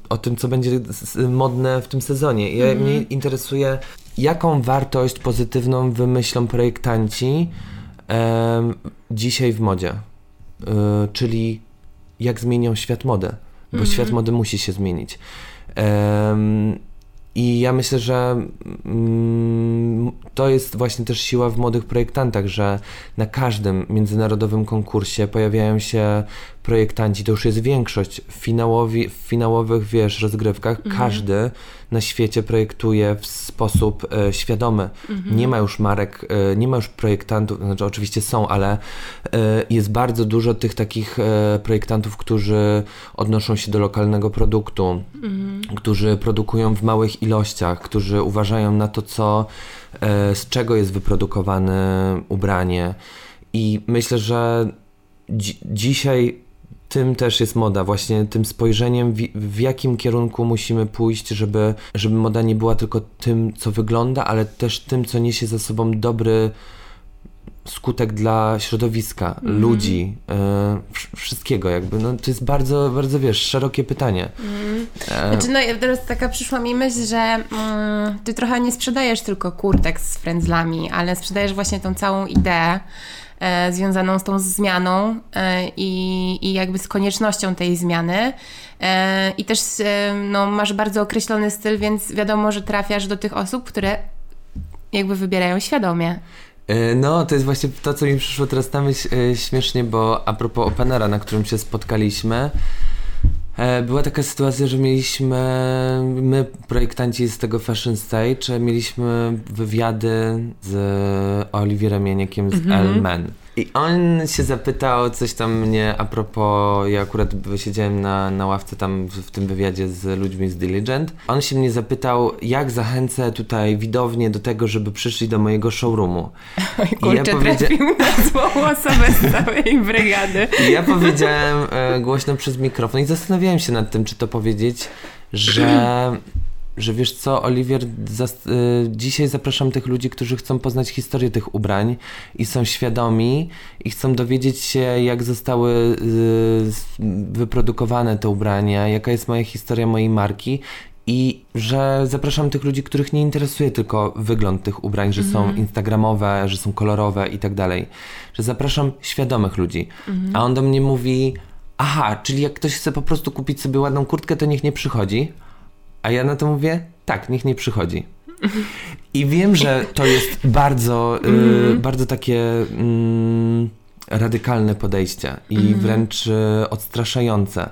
o tym, co będzie modne w tym sezonie. Ja, mhm. Mnie interesuje jaką wartość pozytywną wymyślą projektanci dzisiaj w modzie? E, czyli jak zmienią świat mody, bo mm -hmm. świat mody musi się zmienić. E, i ja myślę, że mm, to jest właśnie też siła w młodych projektantach, że na każdym międzynarodowym konkursie pojawiają się projektanci, to już jest większość, w, finałowi, w finałowych, wiesz, rozgrywkach, mhm. każdy na świecie projektuje w sposób e, świadomy. Mhm. Nie ma już marek, e, nie ma już projektantów, znaczy oczywiście są, ale e, jest bardzo dużo tych takich e, projektantów, którzy odnoszą się do lokalnego produktu, mhm. którzy produkują w małych ilościach, którzy uważają na to, co, e, z czego jest wyprodukowane ubranie. I myślę, że dzi dzisiaj tym też jest moda, właśnie tym spojrzeniem, w, w, jakim kierunku musimy pójść, żeby, żeby moda nie była tylko tym, co wygląda, ale też tym, co niesie za sobą dobry skutek dla środowiska, mm. ludzi, y, wszystkiego jakby. No, to jest bardzo, bardzo, wiesz, szerokie pytanie. Mm. Znaczy, no teraz taka przyszła mi myśl, że mm, ty trochę nie sprzedajesz tylko kurtek z frędzlami, ale sprzedajesz właśnie tą całą ideę e, związaną z tą zmianą e, i, i jakby z koniecznością tej zmiany. E, I też no, masz bardzo określony styl, więc wiadomo, że trafiasz do tych osób, które jakby wybierają świadomie. E, no, to jest właśnie to, co mi przyszło teraz na myśl e, śmiesznie, bo a propos Openera, na którym się spotkaliśmy, e, była taka sytuacja, że mieliśmy, my projektanci z tego Fashion Stage, mieliśmy wywiady z Oliwierem Janiekiem z mm -hmm. L-Men. I on się zapytał coś tam mnie a propos, ja akurat siedziałem na, na ławce tam w, w tym wywiadzie z ludźmi z Diligent. On się mnie zapytał, jak zachęcę tutaj widownię do tego, żeby przyszli do mojego showroomu. Oj, kurczę, I ja powiedzia... na złą osobę z całej brygady. I ja powiedziałem e, głośno przez mikrofon i zastanawiałem się nad tym, czy to powiedzieć, że że wiesz co, Oliwier, zas- y, dzisiaj zapraszam tych ludzi, którzy chcą poznać historię tych ubrań i są świadomi i chcą dowiedzieć się, jak zostały y, wyprodukowane te ubrania, jaka jest moja historia mojej marki i że zapraszam tych ludzi, których nie interesuje tylko wygląd tych ubrań, że są mhm. instagramowe, że są kolorowe i tak dalej. Że zapraszam świadomych ludzi. Mhm. A on do mnie mówi: Aha, czyli jak ktoś chce po prostu kupić sobie ładną kurtkę, to niech nie przychodzi. A ja na to mówię, tak, niech nie przychodzi. I wiem, że to jest bardzo, y, mm. bardzo takie y, radykalne podejście i mm. wręcz y, odstraszające.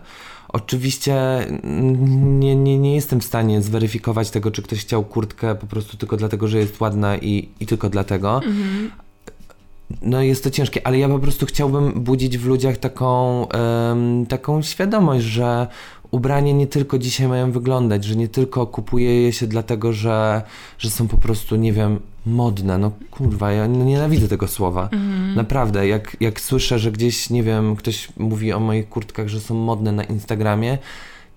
Oczywiście mm, nie, nie, nie jestem w stanie zweryfikować tego, czy ktoś chciał kurtkę po prostu tylko dlatego, że jest ładna i, i tylko dlatego. Mm. No jest to ciężkie, ale ja po prostu chciałbym budzić w ludziach taką, taką świadomość, że ubrania nie tylko dzisiaj mają wyglądać, że nie tylko kupuje je się dlatego, że, że są po prostu, nie wiem, modne. No kurwa, ja nienawidzę tego słowa. Mhm. Naprawdę, jak, jak słyszę, że gdzieś, nie wiem, ktoś mówi o moich kurtkach, że są modne na Instagramie,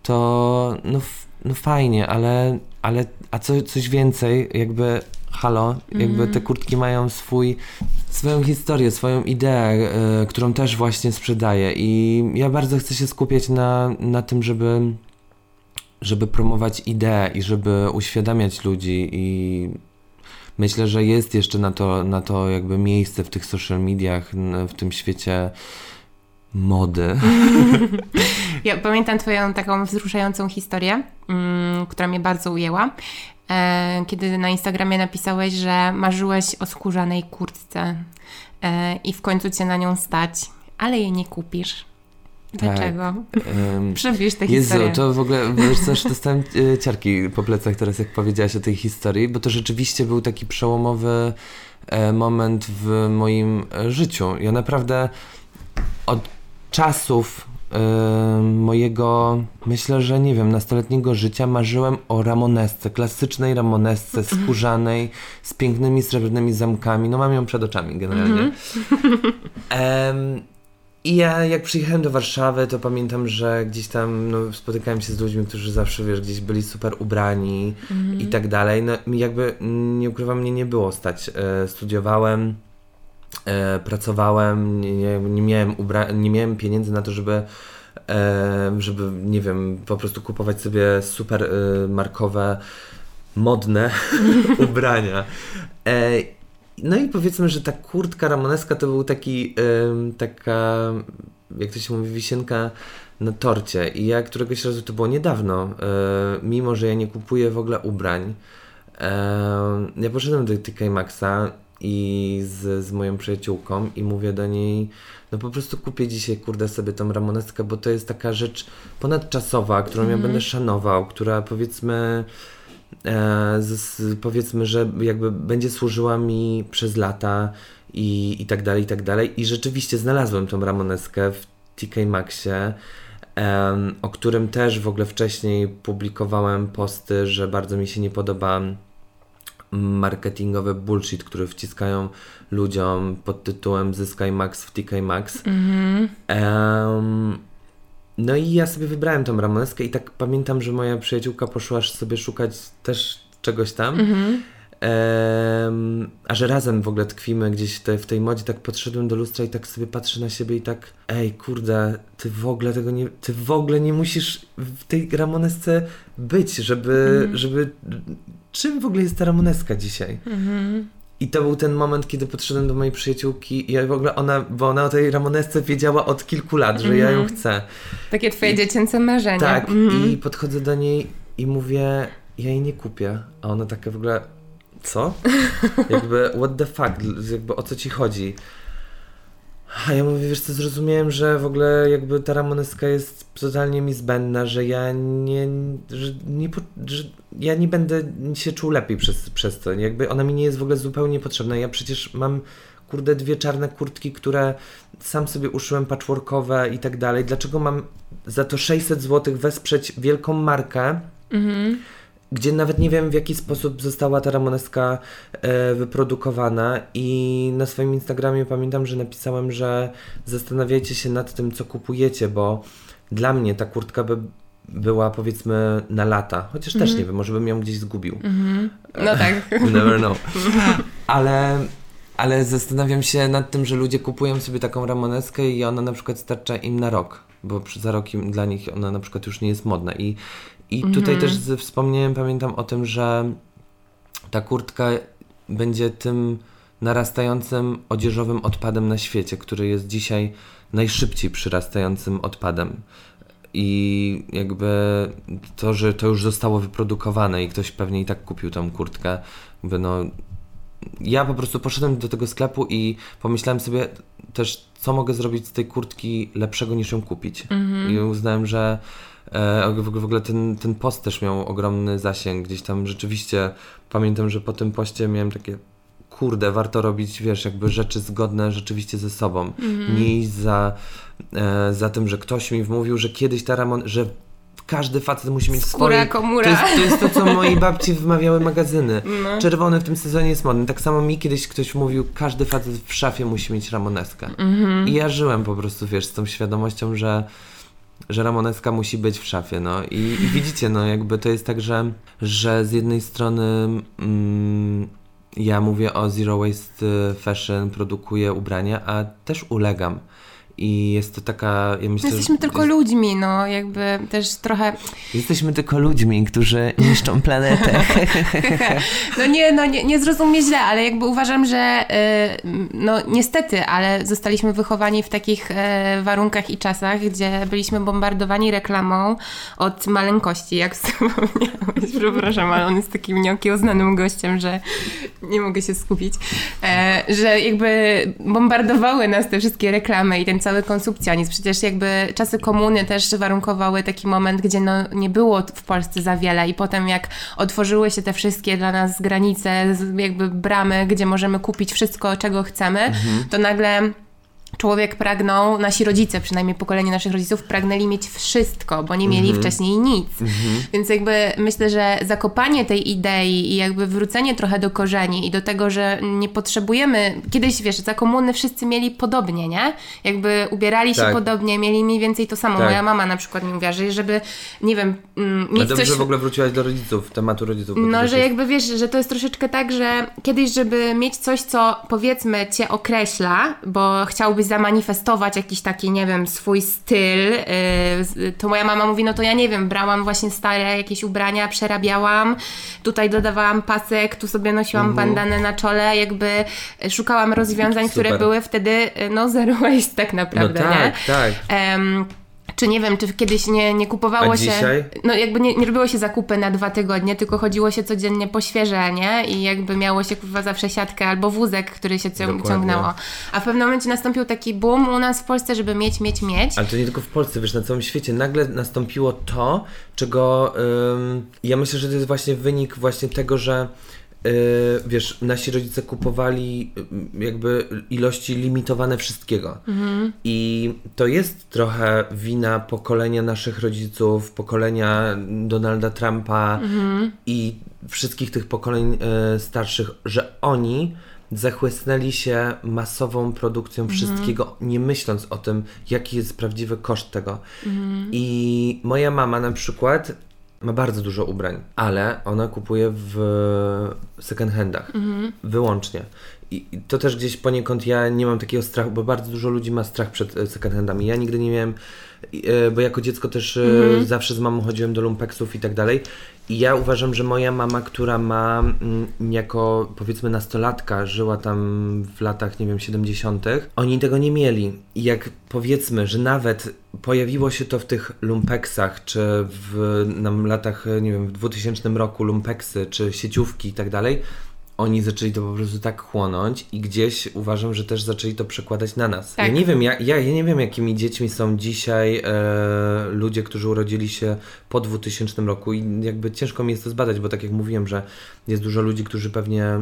to no, no fajnie, ale, ale a co, coś więcej, jakby halo, jakby te mhm. kurtki mają swój, swoją historię, swoją ideę, y, którą też właśnie sprzedaję i ja bardzo chcę się skupiać na, na tym, żeby żeby promować ideę i żeby uświadamiać ludzi i myślę, że jest jeszcze na to, na to jakby miejsce w tych social mediach, w tym świecie mody. Ja pamiętam Twoją taką wzruszającą historię, um, która mnie bardzo ujęła. E, kiedy na Instagramie napisałeś, że marzyłeś o skórzanej kurtce e, i w końcu cię na nią stać, ale jej nie kupisz. Dlaczego? Tak, um, Przebierz tę historię. Jezu, to w ogóle, wiesz co, że dostałem e, ciarki po plecach teraz, jak powiedziałaś o tej historii, bo to rzeczywiście był taki przełomowy moment w moim życiu. Ja naprawdę od czasów mojego, myślę, że nie wiem, nastoletniego życia marzyłem o ramonesce, klasycznej ramonesce, mhm. skórzanej, z pięknymi srebrnymi zamkami. No mam ją przed oczami generalnie. um, I ja jak przyjechałem do Warszawy, to pamiętam, że gdzieś tam no, spotykałem się z ludźmi, którzy zawsze, wiesz, gdzieś byli super ubrani i tak dalej. No jakby, nie ukrywam, mnie nie było stać. E, studiowałem, e, pracowałem, nie, nie, miałem ubra- nie miałem pieniędzy na to, żeby e, żeby, nie wiem, po prostu kupować sobie super e, markowe, modne ubrania. E, no i powiedzmy, że ta kurtka ramoneska to był taki, taka, jak to się mówi, wisienka na torcie. I ja któregoś razu, to było niedawno, e, mimo że ja nie kupuję w ogóle ubrań, ja poszedłem do TK Maxa i z, z moją przyjaciółką i mówię do niej, no po prostu kupię dzisiaj, kurde, sobie tą ramoneskę, bo to jest taka rzecz ponadczasowa, którą mm. ja mhm. będę szanował, która powiedzmy, e, z, powiedzmy, że jakby będzie służyła mi przez lata i, i tak dalej, i tak dalej. I rzeczywiście znalazłem tą ramoneskę w TK Maxie. Um, o którym też w ogóle wcześniej publikowałem posty, że bardzo mi się nie podoba marketingowy bullshit, który wciskają ludziom pod tytułem Zyskaj Max w TK Max. Mm-hmm. Um, no i ja sobie wybrałem tą ramoneskę i tak pamiętam, że moja przyjaciółka poszła sobie szukać też czegoś tam. Mm-hmm. Em, a że razem w ogóle tkwimy gdzieś te, w tej modzie, tak podszedłem do lustra i tak sobie patrzę na siebie i tak, ej, kurde, ty w ogóle tego nie, ty w ogóle nie musisz w tej Ramonesce być, żeby, żeby, czym w ogóle jest ta Ramoneska dzisiaj? I to był ten moment, kiedy podszedłem do mojej przyjaciółki i ja w ogóle ona, bo ona o tej Ramonesce wiedziała od kilku lat, że ja ją chcę. Takie twoje dziecięce marzenia. Tak, Mhm. i podchodzę do niej i mówię, ja jej nie kupię. A ona taka w ogóle, co? jakby, what the fuck, jakby o co ci chodzi? A ja mówię, wiesz co, zrozumiałem, że w ogóle jakby ta Ramoneska jest totalnie mi zbędna, że ja nie, że nie, że ja nie będę się czuł lepiej przez, przez to. Jakby ona mi nie jest w ogóle zupełnie potrzebna. Ja przecież mam, kurde, dwie czarne kurtki, które sam sobie uszyłem patchworkowe i tak dalej. Dlaczego mam za to 600 zł wesprzeć wielką markę, gdzie nawet nie wiem w jaki sposób została ta Ramoneska e, wyprodukowana i na swoim Instagramie pamiętam, że napisałem, że zastanawiajcie się nad tym, co kupujecie, bo dla mnie ta kurtka by była powiedzmy na lata, chociaż też nie wiem, może bym ją gdzieś zgubił. No tak. Never know. Ale, ale zastanawiam się nad tym, że ludzie kupują sobie taką Ramoneskę i ona na przykład starcza im na rok, bo za rok im, dla nich ona na przykład już nie jest modna. I, i tutaj też z, wspomniałem, pamiętam o tym, że ta kurtka będzie tym narastającym odzieżowym odpadem na świecie, który jest dzisiaj najszybciej przyrastającym odpadem. I jakby to, że to już zostało wyprodukowane i ktoś pewnie i tak kupił tą kurtkę, jakby no. Ja po prostu poszedłem do tego sklepu i pomyślałem sobie też, co mogę zrobić z tej kurtki lepszego niż ją kupić. I uznałem, że w ogóle- w ogóle ten, ten post też miał ogromny zasięg. Gdzieś tam rzeczywiście pamiętam, że po tym poście miałem takie kurde, warto robić, wiesz, jakby rzeczy zgodne rzeczywiście ze sobą. Nie iść za, e, za tym, że ktoś mi wmówił, że kiedyś ta Ramon, że każdy facet musi mieć Skóra, swoje... komura. To jest, to jest to, co mojej babci wmawiały magazyny. Czerwony w tym sezonie jest modny. Tak samo mi kiedyś ktoś mówił, każdy facet w szafie musi mieć Ramoneskę. I ja żyłem po prostu, wiesz, z tą świadomością, że że Ramoneska musi być w szafie, no i, i widzicie, no jakby to jest tak, że, że z jednej strony mm, ja mówię o Zero Waste Fashion, produkuję ubrania, a też ulegam. I jest to taka, ja myślę, Jesteśmy że tylko ludźmi, no jakby też trochę... jesteśmy tylko ludźmi, którzy niszczą planetę. No nie, no nie, nie zrozumie źle, ale jakby uważam, że y, no niestety, ale zostaliśmy wychowani w takich e, warunkach i czasach, gdzie byliśmy bombardowani reklamą od maleńkości, jak wspomniałeś. Przepraszam, ale on jest takim nieokiełznanym gościem, że nie mogę się skupić. E, że jakby bombardowały nas te wszystkie reklamy i ten cały konsumpcjonizm. Przecież jakby czasy komuny też warunkowały taki moment, gdzie no nie było w Polsce za wiele i potem jak otworzyły się te wszystkie dla nas granice, jakby bramy, gdzie możemy kupić wszystko, czego chcemy, to nagle człowiek pragnął, nasi rodzice, przynajmniej pokolenie naszych rodziców, pragnęli mieć wszystko, bo nie mieli wcześniej nic. Więc jakby myślę, że zakopanie tej idei i jakby wrócenie trochę do korzeni i do tego, że nie potrzebujemy, kiedyś wiesz, za komuny wszyscy mieli podobnie, nie? Jakby ubierali się Tak. podobnie, mieli mniej więcej to samo. Tak. Moja mama na przykład mi mówiła, że żeby, nie wiem, mm, mieć dobrze, coś... że w ogóle wróciłaś do rodziców, tematu rodziców. No, że jakby wiesz, że to jest troszeczkę tak, że kiedyś, żeby mieć coś, co powiedzmy cię określa, bo chciałbyś zamanifestować jakiś taki, nie wiem, swój styl, yy, to moja mama mówi, no to ja nie wiem, brałam właśnie stare jakieś ubrania, przerabiałam, tutaj dodawałam pasek, tu sobie nosiłam Mhm. bandanę na czole, jakby szukałam rozwiązań, które Super. były wtedy, yy, no zero waste tak No naprawdę, tak, nie? tak. Em, czy nie wiem, czy kiedyś nie, nie kupowało A się. dzisiaj? No jakby nie, nie robiło się zakupy na dwa tygodnie, tylko chodziło się codziennie po świeże, nie? I jakby miało się kurwa zawsze siatkę albo wózek, który się cią- ciągnęło. A w pewnym momencie nastąpił taki boom u nas w Polsce, żeby mieć, mieć, mieć. Ale to nie tylko w Polsce, wiesz, na całym świecie nagle nastąpiło to, czego ym, ja myślę, że to jest właśnie wynik właśnie tego, że wiesz, nasi rodzice kupowali y, jakby ilości limitowane wszystkiego. I to jest trochę wina pokolenia naszych rodziców, pokolenia Donalda Trumpa i wszystkich tych pokoleń y, starszych, że oni zachłysnęli się masową produkcją wszystkiego, nie myśląc o tym, jaki jest prawdziwy koszt tego. I moja mama na przykład ma bardzo dużo ubrań, ale ona kupuje w second handach. Wyłącznie. I to też gdzieś poniekąd ja nie mam takiego strachu, bo bardzo dużo ludzi ma strach przed e, second handami. Ja nigdy nie miałem, e, bo jako dziecko też e, zawsze z mamą chodziłem do lumpeksów i tak dalej. I ja uważam, że moja mama, która ma mm, jako powiedzmy nastolatka, żyła tam w latach, nie wiem, 70., oni tego nie mieli. I jak powiedzmy, że nawet pojawiło się to w tych lumpeksach, czy w nam latach, nie wiem, w 2000 roku lumpeksy, czy sieciówki i tak dalej, oni zaczęli to po prostu tak chłonąć i gdzieś uważam, że też zaczęli to przekładać na nas. Tak. Ja nie wiem, ja, ja, ja nie wiem, jakimi dziećmi są dzisiaj e, ludzie, którzy urodzili się po 2000 roku i jakby ciężko mi jest to zbadać, bo tak jak mówiłem, że jest dużo ludzi, którzy pewnie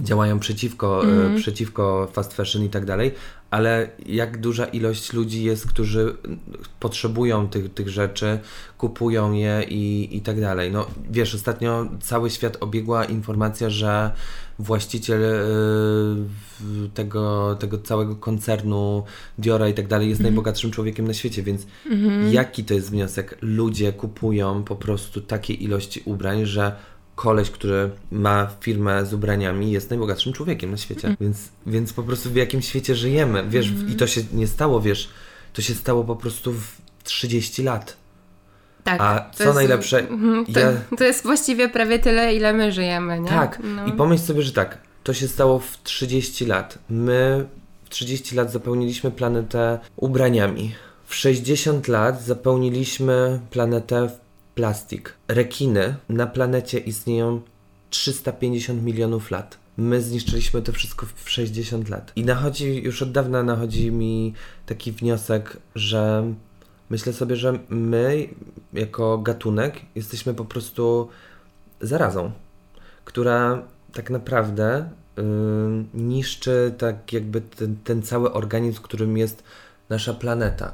działają przeciwko, e, przeciwko fast fashion i tak dalej, ale jak duża ilość ludzi jest, którzy potrzebują tych, tych rzeczy, kupują je i, i tak dalej. No wiesz, ostatnio cały świat obiegła informacja, że właściciel w- tego, tego całego koncernu Diora i tak dalej jest najbogatszym człowiekiem na świecie, więc jaki to jest wniosek? Ludzie kupują po prostu takie ilości ubrań, że koleś, który ma firmę z ubraniami, jest najbogatszym człowiekiem na świecie. Więc, więc po prostu w jakim świecie żyjemy? Wiesz, i to się nie stało, wiesz, to się stało po prostu w 30 lat. Tak. A co jest- najlepsze, Mhm, To, ja, to jest właściwie prawie tyle, ile my żyjemy, nie? tak, No. i pomyśl sobie, że tak, to się stało w 30 lat. My w 30 lat zapełniliśmy planetę ubraniami. W 60 lat zapełniliśmy planetę w plastik. Rekiny na planecie istnieją 350 milionów lat. My zniszczyliśmy to wszystko w 60 lat. I nachodzi, już od dawna nachodzi mi taki wniosek, że myślę sobie, że my jako gatunek jesteśmy po prostu zarazą, która tak naprawdę y, niszczy tak jakby ten, ten cały organizm, którym jest nasza planeta.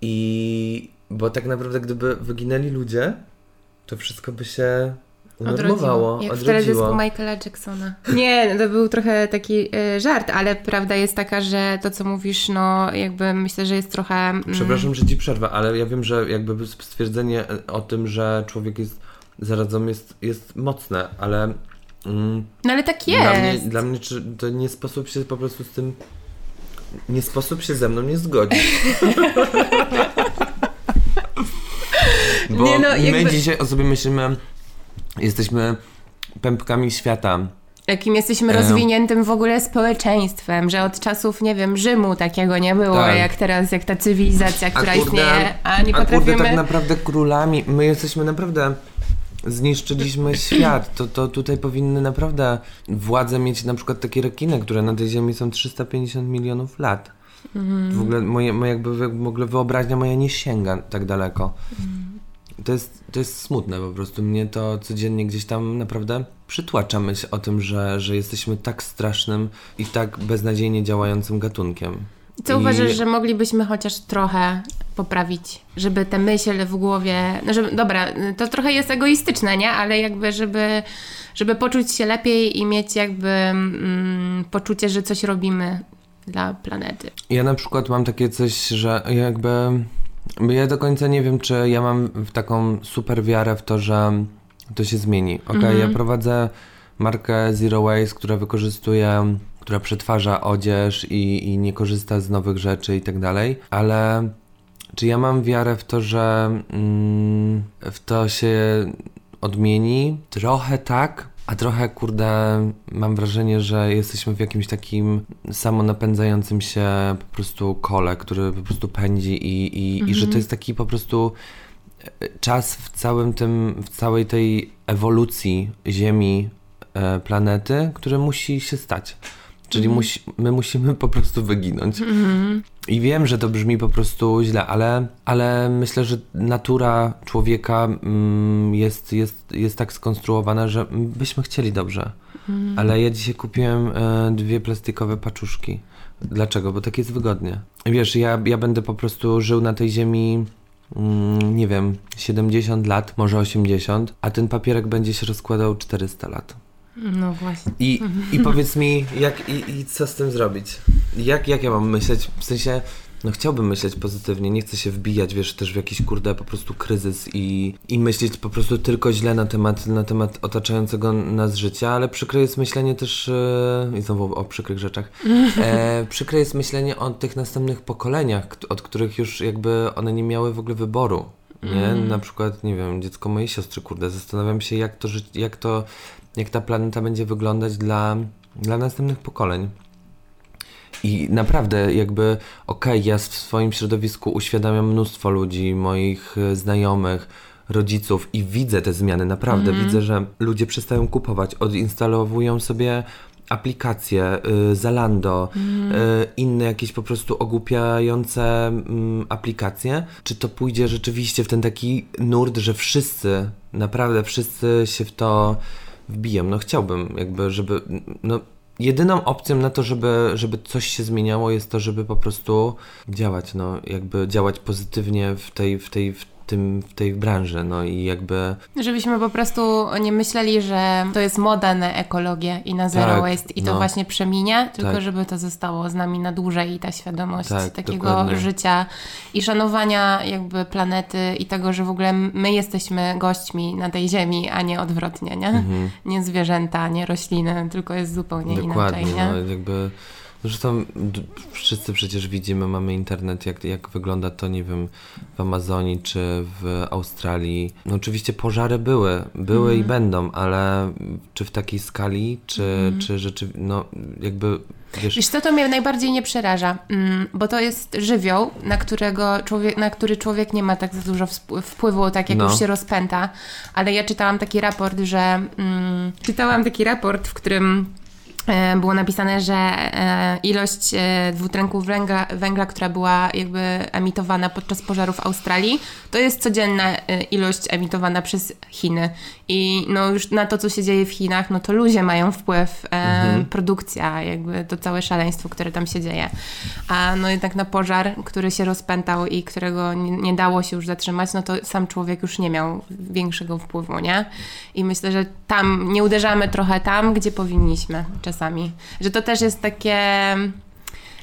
I bo tak naprawdę gdyby wyginęli ludzie, to wszystko by się unormowało, Jak w odrodziło. teledysku Michaela Jacksona. Nie, to był trochę taki e, żart, ale prawda jest taka, że to, co mówisz, no jakby myślę, że jest trochę... mm, Przepraszam, że ci przerwę, ale ja wiem, że jakby stwierdzenie o tym, że człowiek jest zarazą jest, jest mocne, ale mm, No ale tak Dla mnie, jest. dla mnie czy, to nie sposób się po prostu z tym. Nie sposób się ze mną nie zgodzić. Bo Nie no, my jakby- dzisiaj o sobie myślimy, jesteśmy pępkami świata. Jakim jesteśmy Em. rozwiniętym w ogóle społeczeństwem, że od czasów, nie wiem, Rzymu takiego nie było, Tak. jak teraz, jak ta cywilizacja, która kurde- istnieje, a nie a kurde, potrafimy... tak naprawdę królami. My jesteśmy naprawdę. Zniszczyliśmy świat. To, to tutaj powinny naprawdę władze mieć na przykład takie rekiny, które na tej ziemi są 350 milionów lat. Mhm. W ogóle moje, moje jakby w ogóle wyobraźnia moja nie sięga tak daleko. Mhm. To jest, to jest smutne po prostu. Mnie to codziennie gdzieś tam naprawdę przytłacza myśl o tym, że, że jesteśmy tak strasznym i tak beznadziejnie działającym gatunkiem. Co I- uważasz, że moglibyśmy chociaż trochę poprawić, żeby te myśli w głowie, no żeby, dobra, to trochę jest egoistyczne, nie? Ale jakby, żeby, żeby poczuć się lepiej i mieć jakby mm, poczucie, że coś robimy dla planety. Ja na przykład mam takie coś, że jakby. Ja do końca nie wiem, czy ja mam taką super wiarę w to, że to się zmieni. Okej, ja prowadzę markę Zero Waste, która wykorzystuje, która przetwarza odzież i, i nie korzysta z nowych rzeczy i tak dalej, ale czy ja mam wiarę w to, że mm, w to się odmieni? Trochę tak, a trochę kurde mam wrażenie, że jesteśmy w jakimś takim samonapędzającym się po prostu kole, który po prostu pędzi i, i, i że to jest taki po prostu e, czas w całym tym, w całej tej ewolucji Ziemi, e, planety, który musi się stać. Czyli musi, my musimy po prostu wyginąć. I wiem, że to brzmi po prostu źle, ale, ale myślę, że natura człowieka mm, jest, jest, jest tak skonstruowana, że byśmy chcieli dobrze. Ale ja dzisiaj kupiłem e, dwie plastikowe paczuszki. Dlaczego? Bo tak jest wygodnie. Wiesz, ja, ja będę po prostu żył na tej ziemi, mm, nie wiem, 70 lat, może 80, a ten papierek będzie się rozkładał 400 lat. No właśnie. I, i powiedz mi, jak, i, i co z tym zrobić? Jak, jak ja mam myśleć? W sensie, no chciałbym myśleć pozytywnie, nie chcę się wbijać, wiesz, też w jakiś kurde po prostu kryzys i, i myśleć po prostu tylko źle na temat, na temat otaczającego nas życia, ale przykre jest myślenie też, e, i znowu o przykrych rzeczach, e, przykre jest myślenie o tych następnych pokoleniach, od których już jakby one nie miały w ogóle wyboru. Nie? Mm. Na przykład, nie wiem, dziecko mojej siostry, kurde, zastanawiam się, jak to, jak to, jak ta planeta będzie wyglądać dla, dla następnych pokoleń. I naprawdę jakby, okej, okay, ja w swoim środowisku uświadamiam mnóstwo ludzi, moich e, znajomych, rodziców i widzę te zmiany, naprawdę mm. widzę, że ludzie przestają kupować, odinstalowują sobie aplikacje, y, Zalando, mm. y, inne jakieś po prostu ogłupiające y, aplikacje, czy to pójdzie rzeczywiście w ten taki nurt, że wszyscy, naprawdę wszyscy się w to wbiją. No chciałbym jakby, żeby, no jedyną opcją na to, żeby, żeby coś się zmieniało jest to, żeby po prostu działać, no jakby działać pozytywnie w tej, w tej, w tym, w tej branży, no i jakby... Żebyśmy po prostu nie myśleli, że to jest moda na ekologię i na zero tak, waste i to no. właśnie przeminie, tylko tak. żeby to zostało z nami na dłużej i ta świadomość tak, takiego dokładnie. życia i szanowania jakby planety i tego, że w ogóle my jesteśmy gośćmi na tej ziemi, a nie odwrotnie, nie? Mhm. Nie zwierzęta, nie rośliny, tylko jest zupełnie dokładnie, inaczej, nie? No, jakby Zresztą wszyscy przecież widzimy, mamy internet, jak, jak wygląda to, nie wiem, w Amazonii czy w Australii. No oczywiście pożary były, były mm. i mhm. będą, ale czy w takiej skali, czy, mm. czy rzeczywiście, no jakby Wiesz, Wiesz co, to mnie najbardziej nie przeraża, mm, bo to jest żywioł, na, którego człowiek, na który człowiek nie ma tak za dużo wpływu, tak jak no. już się rozpęta, ale ja czytałam taki raport, że mm, czytałam taki raport, w którym było napisane, że e, ilość e, dwutlenku węgla, węgla, która była jakby emitowana podczas pożarów w Australii, to jest codzienna ilość emitowana przez Chiny. I no już na to, co się dzieje w Chinach, no to ludzie mają wpływ, mhm. produkcja, jakby to całe szaleństwo, które tam się dzieje. A no jednak na pożar, który się rozpętał i którego nie, nie dało się już zatrzymać, no to sam człowiek już nie miał większego wpływu, nie? I myślę, że tam nie uderzamy trochę tam, gdzie powinniśmy czasami. Że to też jest takie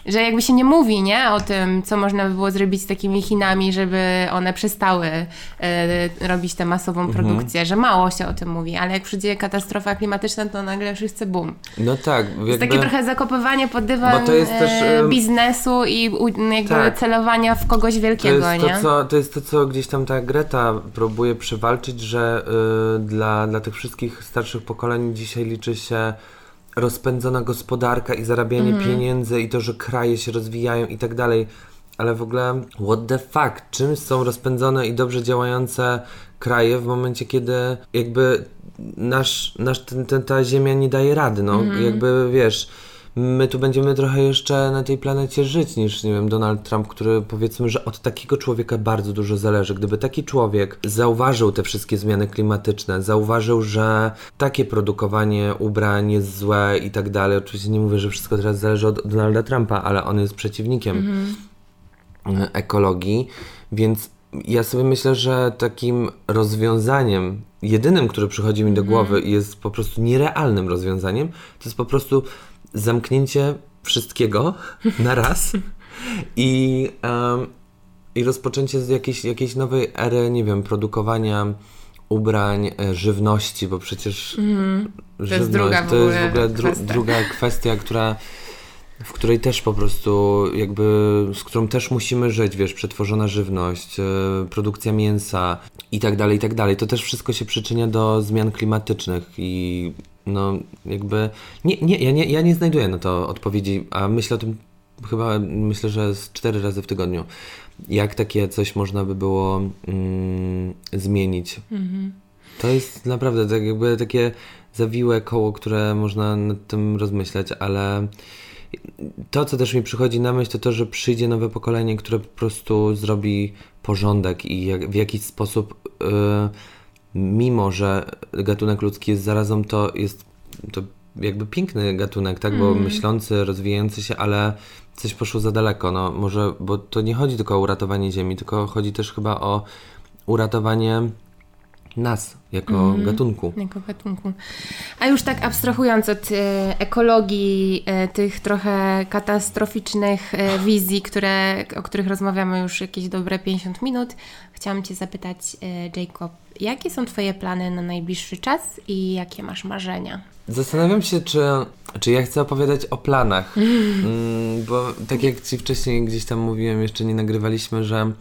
że jakby się nie mówi, nie, o tym, co można by było zrobić z takimi Chinami, żeby one przestały e, robić tę masową mhm. produkcję, że mało się o tym mówi, ale jak przyjdzie katastrofa klimatyczna, to nagle wszyscy bum. No tak. Jakby... Jest takie trochę zakopywanie pod dywan też, e, biznesu i jakby tak. celowania w kogoś wielkiego, to jest nie? To, co, to jest to, co gdzieś tam ta Greta próbuje przywalczyć, że y, dla, dla tych wszystkich starszych pokoleń dzisiaj liczy się rozpędzona gospodarka i zarabianie mm. pieniędzy i to, że kraje się rozwijają i tak dalej. Ale w ogóle, what the fuck? Czym są rozpędzone i dobrze działające kraje w momencie, kiedy jakby nasz, nasz ten, ten, ta ziemia nie daje rady, no. Mm. Jakby, wiesz my tu będziemy trochę jeszcze na tej planecie żyć niż, nie wiem, Donald Trump, który powiedzmy, że od takiego człowieka bardzo dużo zależy. Gdyby taki człowiek zauważył te wszystkie zmiany klimatyczne, zauważył, że takie produkowanie ubrań jest złe i tak dalej, oczywiście nie mówię, że wszystko teraz zależy od Donalda Trumpa, ale on jest przeciwnikiem mhm. ekologii, więc ja sobie myślę, że takim rozwiązaniem, jedynym, które przychodzi mi do mhm. głowy i jest po prostu nierealnym rozwiązaniem, to jest po prostu zamknięcie wszystkiego na raz i, um, i rozpoczęcie jakiejś, jakiejś nowej ery, nie wiem, produkowania ubrań, e, żywności, bo przecież mm, żywność to jest, w ogóle dru, druga kwestia, która w której też po prostu jakby, z którą też musimy żyć, wiesz, przetworzona żywność, e, produkcja mięsa i tak dalej, i tak dalej. To też wszystko się przyczynia do zmian klimatycznych i no jakby nie, nie, ja, nie, ja nie znajduję na to odpowiedzi, a myślę o tym chyba, myślę, że z cztery razy w tygodniu. Jak takie coś można by było mm, zmienić? Mhm. To jest naprawdę tak jakby takie zawiłe koło, które można nad tym rozmyślać, ale to, co też mi przychodzi na myśl, to to, że przyjdzie nowe pokolenie, które po prostu zrobi porządek i jak, w jakiś sposób, yy, mimo że gatunek ludzki jest zarazą, to jest to jakby piękny gatunek, tak? Bo mm. myślący, rozwijający się, ale coś poszło za daleko. No może, bo to nie chodzi tylko o uratowanie Ziemi, tylko chodzi też chyba o uratowanie nas jako gatunku. Jako gatunku. A już tak abstrahując od e, ekologii, e, tych trochę katastroficznych e, wizji, które, o których rozmawiamy już jakieś dobre 50 minut, chciałam Cię zapytać, Jacob, jakie są Twoje plany na najbliższy czas i jakie masz marzenia? Zastanawiam się, czy, czy ja chcę opowiadać o planach. Mm, bo tak jak Ci wcześniej gdzieś tam mówiłem, jeszcze nie nagrywaliśmy, że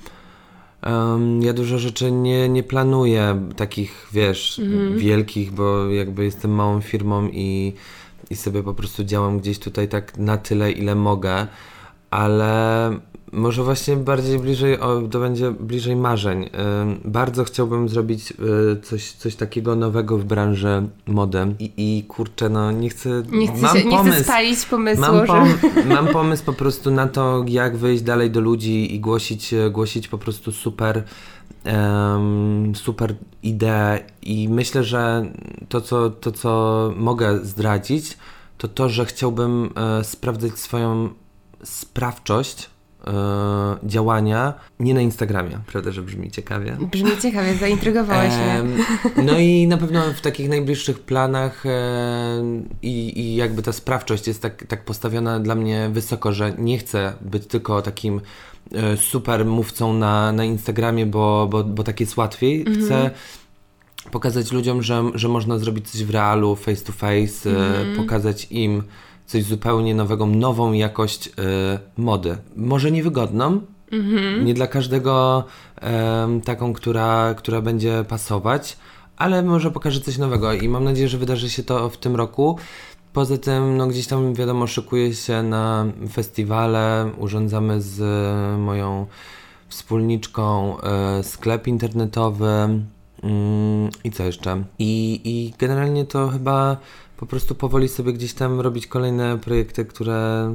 em, ja dużo rzeczy nie, nie planuję, takich wiesz, wielkich, bo jakby jestem małą firmą i, i sobie po prostu działam gdzieś tutaj tak na tyle, ile mogę, ale może właśnie bardziej bliżej, o, to będzie bliżej marzeń. Bardzo chciałbym zrobić y, coś, coś takiego nowego w branży mody i, i kurczę, no nie chcę, Nie chcę, mam się, nie pomysł. chcę spalić pomysłu, Mam, że... pom- mam pomysł po prostu na to, jak wyjść dalej do ludzi i głosić, e, głosić po prostu super, super ideę. I myślę, że to co, to, co mogę zdradzić, to to, że chciałbym e, sprawdzać swoją sprawczość e, działania nie na Instagramie, prawda, że brzmi ciekawie. Brzmi ciekawie, zaintrygowałeś mnie. No i na pewno w takich najbliższych planach em, i, i jakby ta sprawczość jest tak, tak postawiona dla mnie wysoko, że nie chcę być tylko takim e, super mówcą na, na Instagramie, bo, bo, bo tak jest łatwiej. Chcę pokazać ludziom, że, że można zrobić coś w realu, face to face, e, pokazać im coś zupełnie nowego, nową jakość e, mody. Może niewygodną, nie dla każdego taką, która, która będzie pasować, ale może pokaże coś nowego i mam nadzieję, że wydarzy się to w tym roku. Poza tym, no gdzieś tam wiadomo, szykuję się na festiwale, urządzamy z e, moją wspólniczką e, sklep internetowy mm, i co jeszcze. I, I generalnie to chyba po prostu powoli sobie gdzieś tam robić kolejne projekty, które,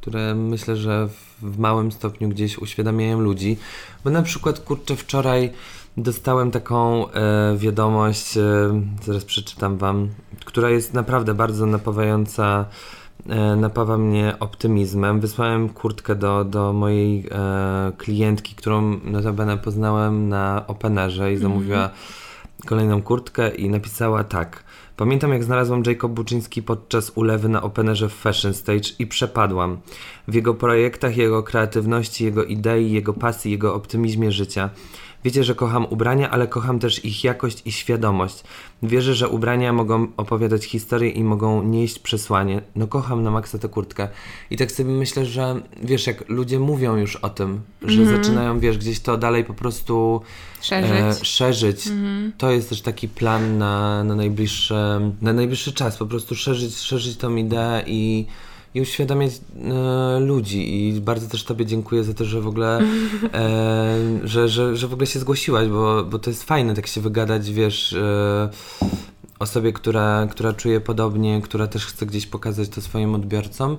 które myślę, że w, małym stopniu gdzieś uświadamiają ludzi. Bo na przykład, kurczę, wczoraj dostałem taką e, wiadomość, e, zaraz przeczytam Wam, która jest naprawdę bardzo napawająca, e, napawa mnie optymizmem. Wysłałem kurtkę do, do mojej e, klientki, którą notabene poznałem na Openerze i zamówiła kolejną kurtkę i napisała tak. Pamiętam jak znalazłam Jacob Buczyński podczas ulewy na Openerze w Fashion Stage i przepadłam. W jego projektach, jego kreatywności, jego idei, jego pasji, jego optymizmie życia. Wiecie, że kocham ubrania, ale kocham też ich jakość i świadomość. Wierzę, że ubrania mogą opowiadać historię i mogą nieść przesłanie. No kocham na maksa tę kurtkę. I tak sobie myślę, że wiesz, jak ludzie mówią już o tym, że zaczynają, wiesz, gdzieś to dalej po prostu Szerzyć. e, szerzyć. To jest też taki plan na, na, najbliższy, na najbliższy czas. Po prostu szerzyć, szerzyć tą ideę i, i uświadamiać e, ludzi. I bardzo też Tobie dziękuję za to, że w ogóle, e, że, że, że w ogóle się zgłosiłaś, bo, bo to jest fajne tak się wygadać, wiesz, e, osobie, która, która czuje podobnie, która też chce gdzieś pokazać to swoim odbiorcom.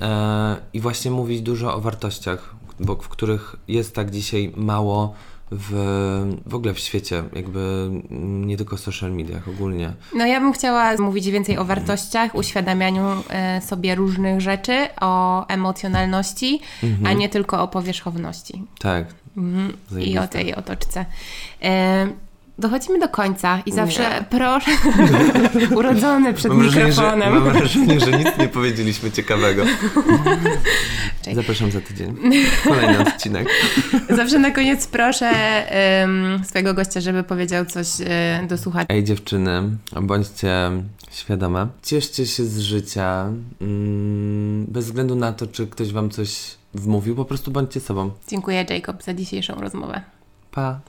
E, I właśnie mówić dużo o wartościach, bo, w których jest tak dzisiaj mało w, w ogóle w świecie, jakby nie tylko w social mediach, ogólnie. No ja bym chciała mówić więcej o wartościach, uświadamianiu e, sobie różnych rzeczy, o emocjonalności, a nie tylko o powierzchowności. Tak. Mhm. I o tej otoczce. Dochodzimy do końca i zawsze proszę, urodzony przed Mam wrażenie, że, mikrofonem. mam wrażenie, że nic nie powiedzieliśmy ciekawego. Zapraszam za tydzień. Kolejny odcinek. Zawsze na koniec proszę em, swojego gościa, żeby powiedział coś e, do słuchacza. Ej dziewczyny, bądźcie świadome. Cieszcie się z życia. Mm, bez względu na to, czy ktoś wam coś wmówił, po prostu bądźcie sobą. Dziękuję Jacob za dzisiejszą rozmowę. Pa.